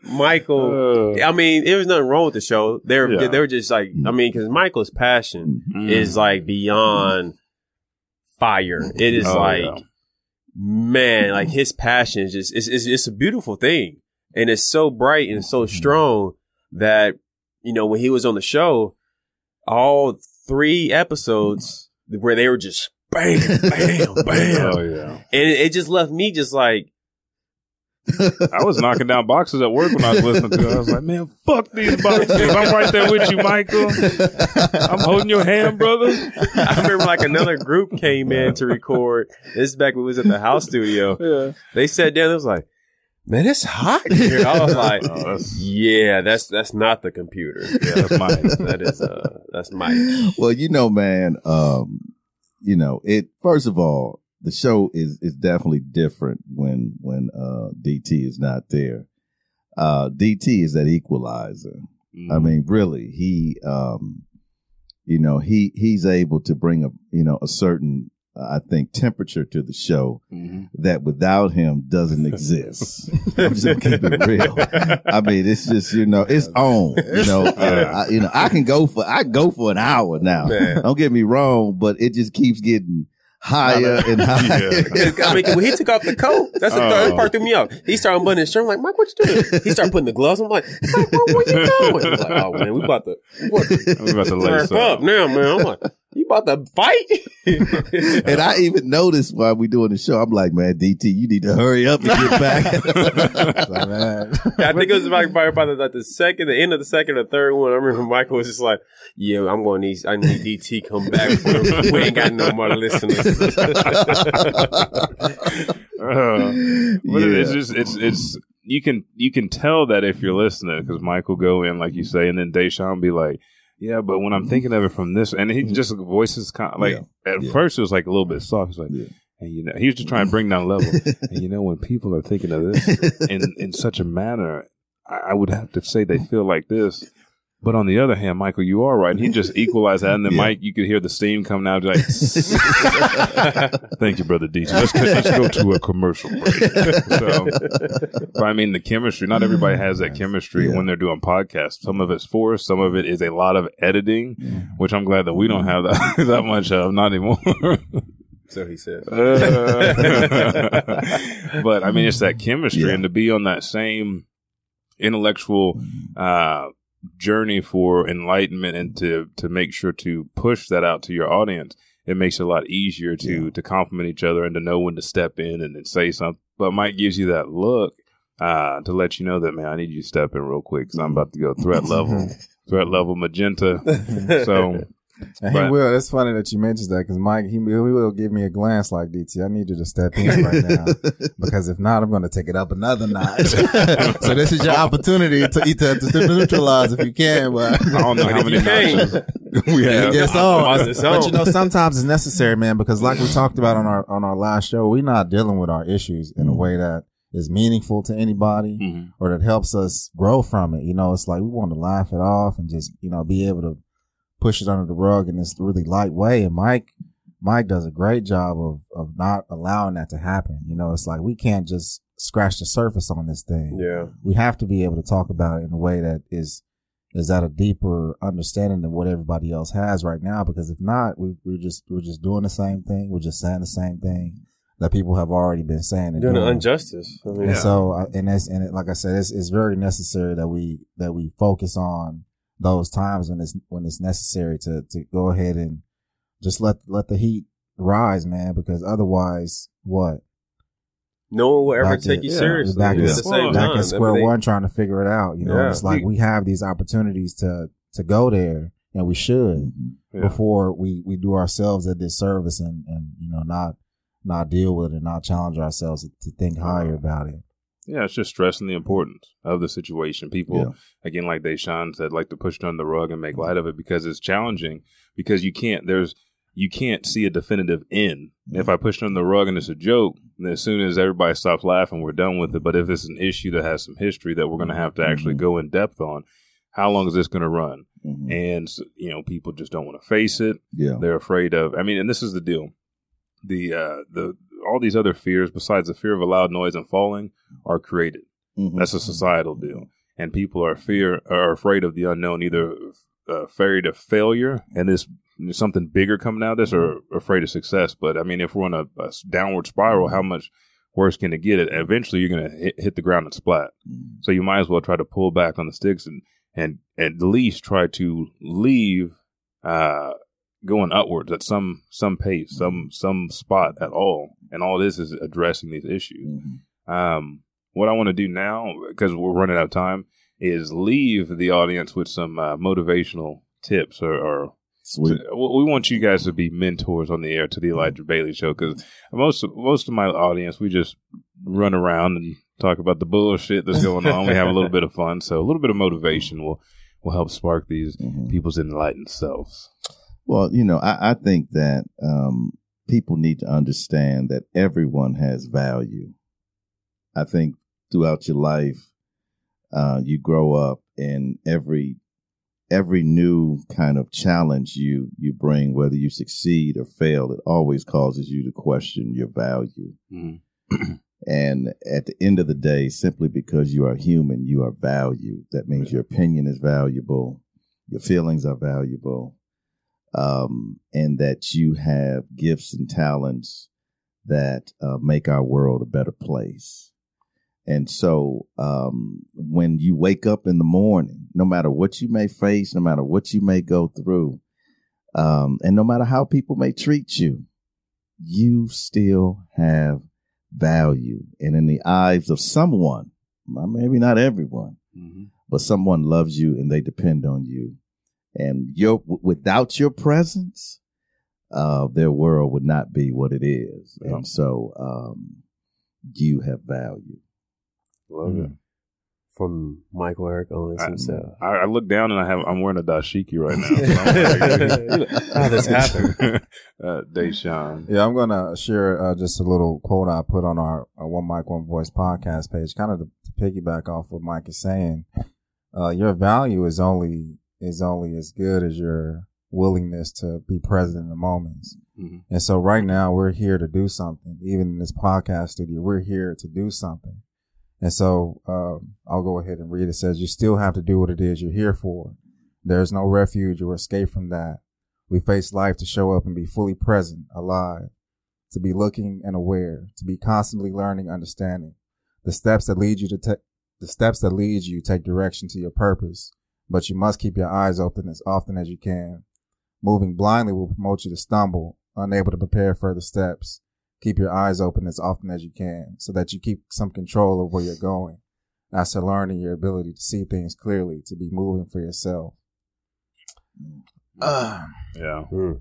A: Michael.
B: Uh,
A: I mean, there was nothing wrong with the show. They were,
B: Yeah.
A: they were just like, I mean, because Michael's passion
B: mm.
A: is like beyond fire. It is
B: Oh,
A: like,
B: yeah.
A: man, like his passion is just, it's, it's, it's a beautiful thing. And it's so bright and so strong that, you know, when he was on the show, all three episodes where they were just bam, bam, bam.
B: Oh yeah.
A: And it, it just left me just like,
B: I was knocking down boxes at work when I was listening to it. I was like, man, fuck these boxes. I'm right there with you, Michael. I'm holding your hand, brother.
A: I remember like another group came in to record. This is back when we was at the house studio.
B: Yeah.
A: They sat down. It was like, man, it's hot here. I was like,
B: Oh, that's,
A: yeah, that's that's not the computer.
B: yeah, that's mine.
A: That is uh, that's Mike.
D: well, you know, man, um, you know, it first of all, the show is is definitely different when when uh DT is not there. Uh DT is that equalizer. I mean, really, he um you know, he he's able to bring a you know a certain uh, I think temperature to the show
B: Mhm.
D: that without him doesn't exist. I'm just gonna keep it real. I mean, it's just you know, it's on. You know, uh, I, you know, I can go for I go for an hour now.
A: Man.
D: Don't get me wrong, but it just keeps getting higher and higher.
A: I mean, when he took off the coat, that's the
B: Oh.
A: third part threw me off. He started unbuttoning his shirt. I'm like, Mike, what you doing? He started putting the gloves. on. I'm like, Mike, where, where you doing? I was like, oh man, we about to, we about to
B: I'm about to
A: turn
B: lace
A: up
B: up.
A: now, man. I'm like, you about to fight?
D: and I even noticed while we doing the show, I'm like, man, DT, you need to hurry up and get back.
C: So, man,
A: I think it was about, about, about the, like the second, the end of the second or third one. I remember Michael was just like, "Yeah, I'm going to need, I need DT come back. For. We ain't got no more listeners."
B: Uh, but
D: Yeah.
B: it's just it's it's you can you can tell that if you're listening because Mike will go in like you say, and then Deshaun be like, "Yeah, but when I'm mm-hmm. thinking of it from this," and he mm-hmm. just voices kind of like at
D: Yeah.
B: first it was like a little bit soft. He's like,
D: Yeah.
B: and you know, he was just trying to bring down level. and you know, when people are thinking of this in in such a manner, I, I would have to say they feel like this. But on the other hand, Michael, you are right. And he just equalized that. And then
D: Yeah.
B: Mike, you could hear the steam coming out. Like, thank you, brother DJ. Let's, let's go to a commercial break. So, but I mean, the chemistry, not everybody has that chemistry
D: Yeah.
B: when they're doing podcasts. Some of it's forced. Some of it is a lot of editing, which I'm glad that we don't have that, that much of, not anymore.
A: so he said.
B: Uh, but I mean, it's that chemistry,
D: Yeah.
B: and to be on that same intellectual uh, journey for enlightenment, and to to make sure to push that out to your audience, it makes it a lot easier to to compliment each other and to know when to step in and then say something. But Mike gives you that look. Uh, to let you know that man, I need you to step in real quick because I'm about to go threat level threat level magenta. So
C: And
B: But-
C: he will. It's funny that you mentioned that because Mike, he, he will give me a glance like DT. I need you to step in right now because if not, I'm going to take it up another notch. so this is your opportunity to, to, to, to neutralize if you can. But
B: I don't know how many
A: you can't,
B: notches we have.
C: Yes,
A: Optimize the
C: but you know, sometimes it's necessary, man, because like we talked about on our on our last show, we're not dealing with our issues in a way that is meaningful to anybody
B: Mhm.
C: or that helps us grow from it. You know, it's like we want to laugh it off and just you know be able to push it under the rug in this really light way. And Mike, Mike does a great job of of not allowing that to happen. You know, it's like we can't just scratch the surface on this thing
A: yeah.
C: we have to be able to talk about it in a way that is is at a deeper understanding than what everybody else has right now. Because if not, we, we're just we're just doing the same thing. We're just saying the same thing that people have already been saying and
A: Doing
C: doing.
A: an injustice. I mean,
C: And so, uh, and that's and it, like I said, it's, it's very necessary that we that we focus on those times when it's when it's necessary to to go ahead and just let let the heat rise, man. Because otherwise, what
A: no one will ever
C: Back
A: take
C: to-
A: you
C: yeah.
A: seriously
C: Back,
A: at
C: in,
A: the same
C: back square
A: I mean,
C: one, trying to figure it out. You know,
A: Yeah.
C: it's like we have these opportunities to to go there, and we should mm-hmm.
B: Yeah.
C: before we we do ourselves a disservice and and you know not not deal with it, not challenge ourselves to think higher about it.
B: Yeah, it's just stressing the importance of the situation. People,
D: Yeah.
B: again, like Deshaun said, like to push it under the rug and make light of it because it's challenging. Because you can't, there's, you can't see a definitive end. If I push it under the rug and it's a joke, then as soon as everybody stops laughing, we're done with it. But if it's an issue that has some history that we're going to have to actually
D: Mhm.
B: go in depth on, how long is this going to run?
D: Mhm.
B: And you know, people just don't want to face it.
D: Yeah.
B: They're afraid of. I mean, and this is the deal. The uh, the all these other fears, besides the fear of a loud noise and falling, are created.
D: Mhm.
B: That's a societal deal, and people are fear are afraid of the unknown, either uh, afraid of failure and this something bigger coming out of this, or afraid of success. But I mean, if we're on a, a downward spiral, how much worse can it get? It eventually you're going to hit, hit the ground and splat.
D: Mhm.
B: So you might as well try to pull back on the sticks and and at least try to leave uh going upwards at some some pace, some some spot at all. And all this is addressing these issues.
D: Mhm.
B: Um what I want to do now because we're running out of time is leave the audience with some uh, motivational tips or, or
D: Sweet.
B: we want you guys to be mentors on the air to the Elijah Bailey show because most most of my audience we just run around and talk about the bullshit that's going on. we have a little bit of fun, so a little bit of motivation will will help spark these
D: Mhm.
B: people's enlightened selves.
D: Well, you know, I, I think that um, people need to understand that everyone has value. I think throughout your life, uh, you grow up, and every every new kind of challenge you you bring, whether you succeed or fail, it always causes you to question your value.
B: Mhm.
D: And at the end of the day, simply because you are human, you are valued. That means your opinion is valuable, your feelings are valuable, um, and that you have gifts and talents that uh, make our world a better place. And so, um, when you wake up in the morning, no matter what you may face, no matter what you may go through, um, and no matter how people may treat you, you still have value. And in the eyes of someone, maybe not everyone, but someone loves you and they depend on you. And your w- without your presence, uh, their world would not be what it is.
B: Yeah.
D: And so, um, you have value.
B: Love it.
A: From Michael Eric Owens
B: I-
A: himself.
B: I, I look down and I have I'm wearing a dashiki right now. So I'm
A: How this happened?
B: uh, Deshaun.
C: Yeah, I'm gonna share uh, just a little quote I put on our, our One Mic One Voice podcast page, kind of to, to piggyback off what Mike is saying. Uh, your value is only is only as good as your willingness to be present in the moments.
B: Mhm.
C: And so right now we're here to do something. Even in this podcast studio, we're here to do something. And so um, I'll go ahead and read. It says, "You still have to do what it is you're here for. There's no refuge or escape from that. We face life to show up and be fully present, alive, to be looking and aware, to be constantly learning, understanding. The steps that lead you to take, the steps that lead you take direction to your purpose, but you must keep your eyes open as often as you can. Moving blindly will promote you to stumble, unable to prepare further steps. Keep your eyes open as often as you can so that you keep some control of where you're going. As to learning your ability to see things clearly, to be moving for yourself. Uh,
B: Yeah.
A: Mm.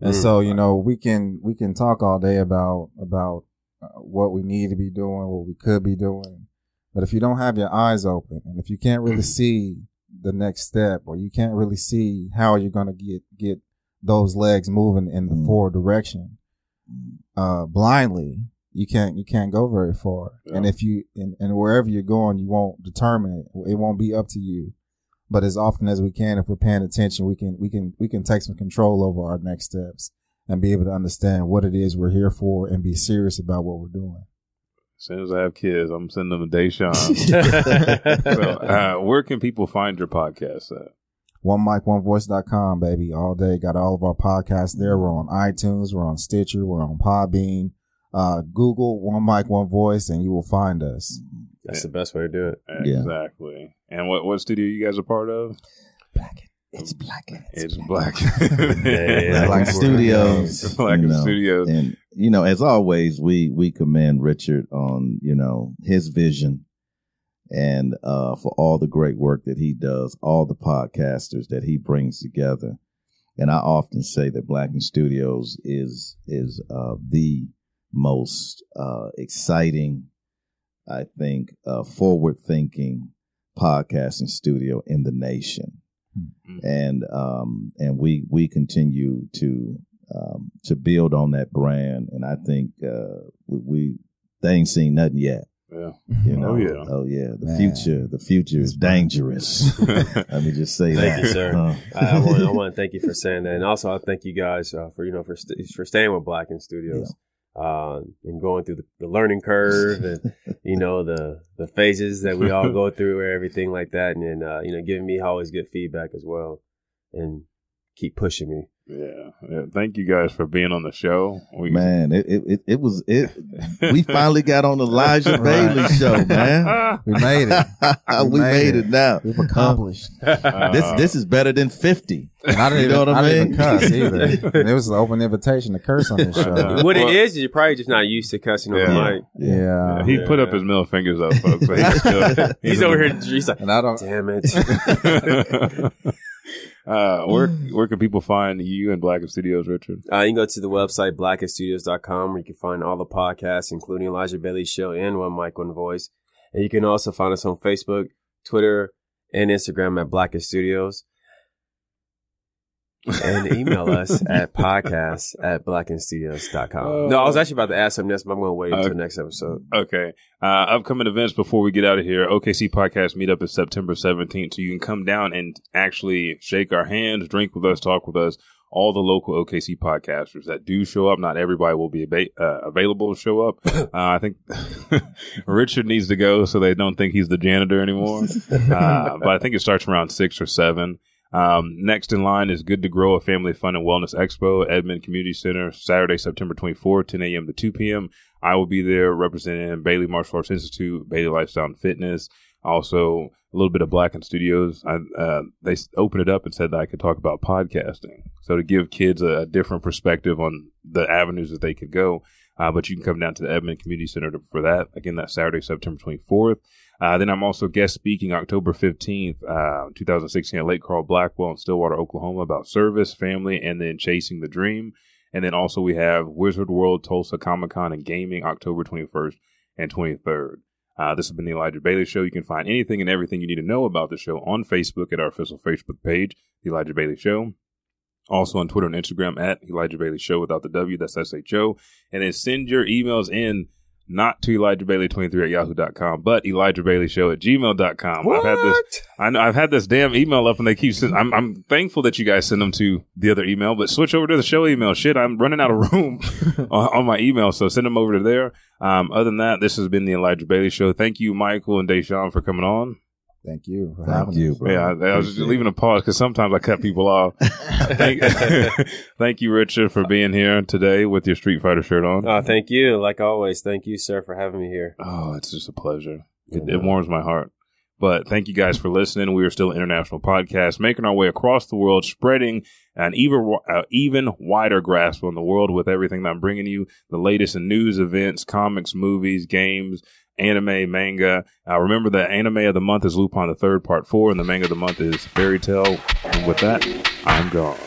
C: and so you know we can we can talk all day about about uh, what we need to be doing, what we could be doing, but if you don't have your eyes open and if you can't really see the next step or you can't really see how you're going to get get those legs moving in the
D: Mm.
C: forward direction uh blindly. You can't you can't go very far. And if you and, and wherever you're going you won't determine it. It won't be up to you. But as often as we can if we're paying attention we can we can we can take some control over our next steps and be able to understand what it is we're here for and be serious about what we're doing
B: As soon as I have kids, I'm sending them to Deshaun. so, uh, where can people find your podcast at?
C: one mic one voice.com baby all day got all of our podcasts there we're on itunes we're on stitcher we're on podbean uh google one mic one voice and you will find us
A: That's the best way to do it.
D: Yeah.
B: Exactly. And what what studio you guys are part of?
D: Black it's black.
B: It's Black.
A: Yeah,
D: Black Studios.
B: Black
D: you know,
B: Studios.
D: And you know, as always, we we commend Richard on you know his vision and uh, for all the great work that he does, all the podcasters that he brings together. And I often say that Blacken Studios is is uh, the most uh, exciting, I think, uh, forward thinking podcasting studio in the nation
B: Mm.
D: and um, and we we continue to um, to build on that brand, and I think uh, we, we they ain't seen nothing yet.
B: Yeah.
D: You know,
B: Oh, yeah.
D: oh yeah, the
C: Man.
D: future, the future is dangerous. Let me just say that.
A: Thank you, sir.
D: Uh,
A: I, I want I want to thank you for saying that, and also I thank you guys uh, for you know for st- for staying with Blacken Studios. Uh, and going through the, the learning curve and you know the the phases that we all go through or everything like that and then uh, you know giving me always good feedback as well and keep pushing me
B: yeah. yeah. Thank you guys for being on the show. We,
D: man, it, it it it was it. We finally got on Elijah Bailey show, man.
C: we made it
D: we,
C: We
D: made,
C: made
D: it, now.
C: we've accomplished
B: Uh,
D: This this is better than fifty.
C: I didn't,
D: You know what I
C: I didn't
D: mean?
C: cuss either it was an open invitation to curse on this show
B: Uh,
A: what
B: well-
A: it is is you're probably just not used to cussing on
B: Yeah.
A: the mic
C: yeah,
B: Yeah, he put up his middle fingers up, folks. So he's,
A: he's over here he's like
C: and I don't
A: damn it
B: uh, where where can people find you and Blacken Studios, Richard?
A: Uh, you can go to the website blackenstudios.com where you can find all the podcasts, including Elijah Bailey's show and One Mic, One Voice. And you can also find us on Facebook, Twitter, and Instagram at Blacken Studios. And email us at podcast at blackenstudios.com. no, I was actually about to ask something else, but I'm going to wait until
B: Uh,
A: the next episode.
B: Okay. Uh, upcoming events before we get out of here. OKC Podcast Meetup is September 17th. So you can come down and actually shake our hands, drink with us, talk with us. All the local OKC podcasters that do show up. Not everybody will be uh, available to show up. Uh, I think Richard needs to go so they don't think he's the janitor anymore. Uh, but I think it starts around six or seven. Um, next in line is Good to Grow, a family fun and wellness expo, Edmond Community Center, Saturday, September 24th, 10 a.m. to 2 p.m. I will be there representing Bailey Martial Arts Institute, Bailey Lifestyle and Fitness, also a little bit of Blacken Studios. I, uh, they opened it up and said that I could talk about podcasting. So to give kids a, a different perspective on the avenues that they could go. Uh, but you can come down to the Edmond Community Center to, for that. Again, that's Saturday, September 24th. Uh, then I'm also guest speaking October 15th, uh, 2016 at Lake Carl Blackwell in Stillwater, Oklahoma about service, family, and then chasing the dream. And then also we have Wizard World Tulsa Comic Con and Gaming October 21st and 23rd. Uh, this has been the Elijah Bailey Show. You can find anything and everything you need to know about the show on Facebook at our official Facebook page, The Elijah Bailey Show. Also on Twitter and Instagram at Elijah Bailey Show without the W. That's S H O. And then send your emails in not to Elijah Bailey 23 at yahoo.com, but Elijah Bailey Show at gmail.com. I've had this, I know I've had this damn email up and they keep sending, I'm, I'm thankful that you guys send them to the other email, but switch over to the show email. Shit, I'm running out of room on, on my email. So send them over to there. Um, other than that, this has been the Elijah Bailey Show. Thank you, Michael and Deshaun for coming on.
C: Thank you for
D: Thank
C: having
D: you,
C: us.
D: bro.
B: Yeah, I, I was just leaving a pause because sometimes I cut people off. thank, thank you, Richard, for being here today with your Street Fighter shirt on.
A: Oh, thank you. Like always, thank you, sir, for having me here.
B: Oh, it's just a pleasure. It, it warms my heart. But thank you guys for listening. We are still an international podcast, making our way across the world, spreading an even uh, even wider grasp on the world with everything that I'm bringing you: the latest in news, events, comics, movies, games, anime, manga. Uh, remember, the anime of the month is Lupin the Third, Part Four, and the manga of the month is Fairy Tail. And with that, I'm gone.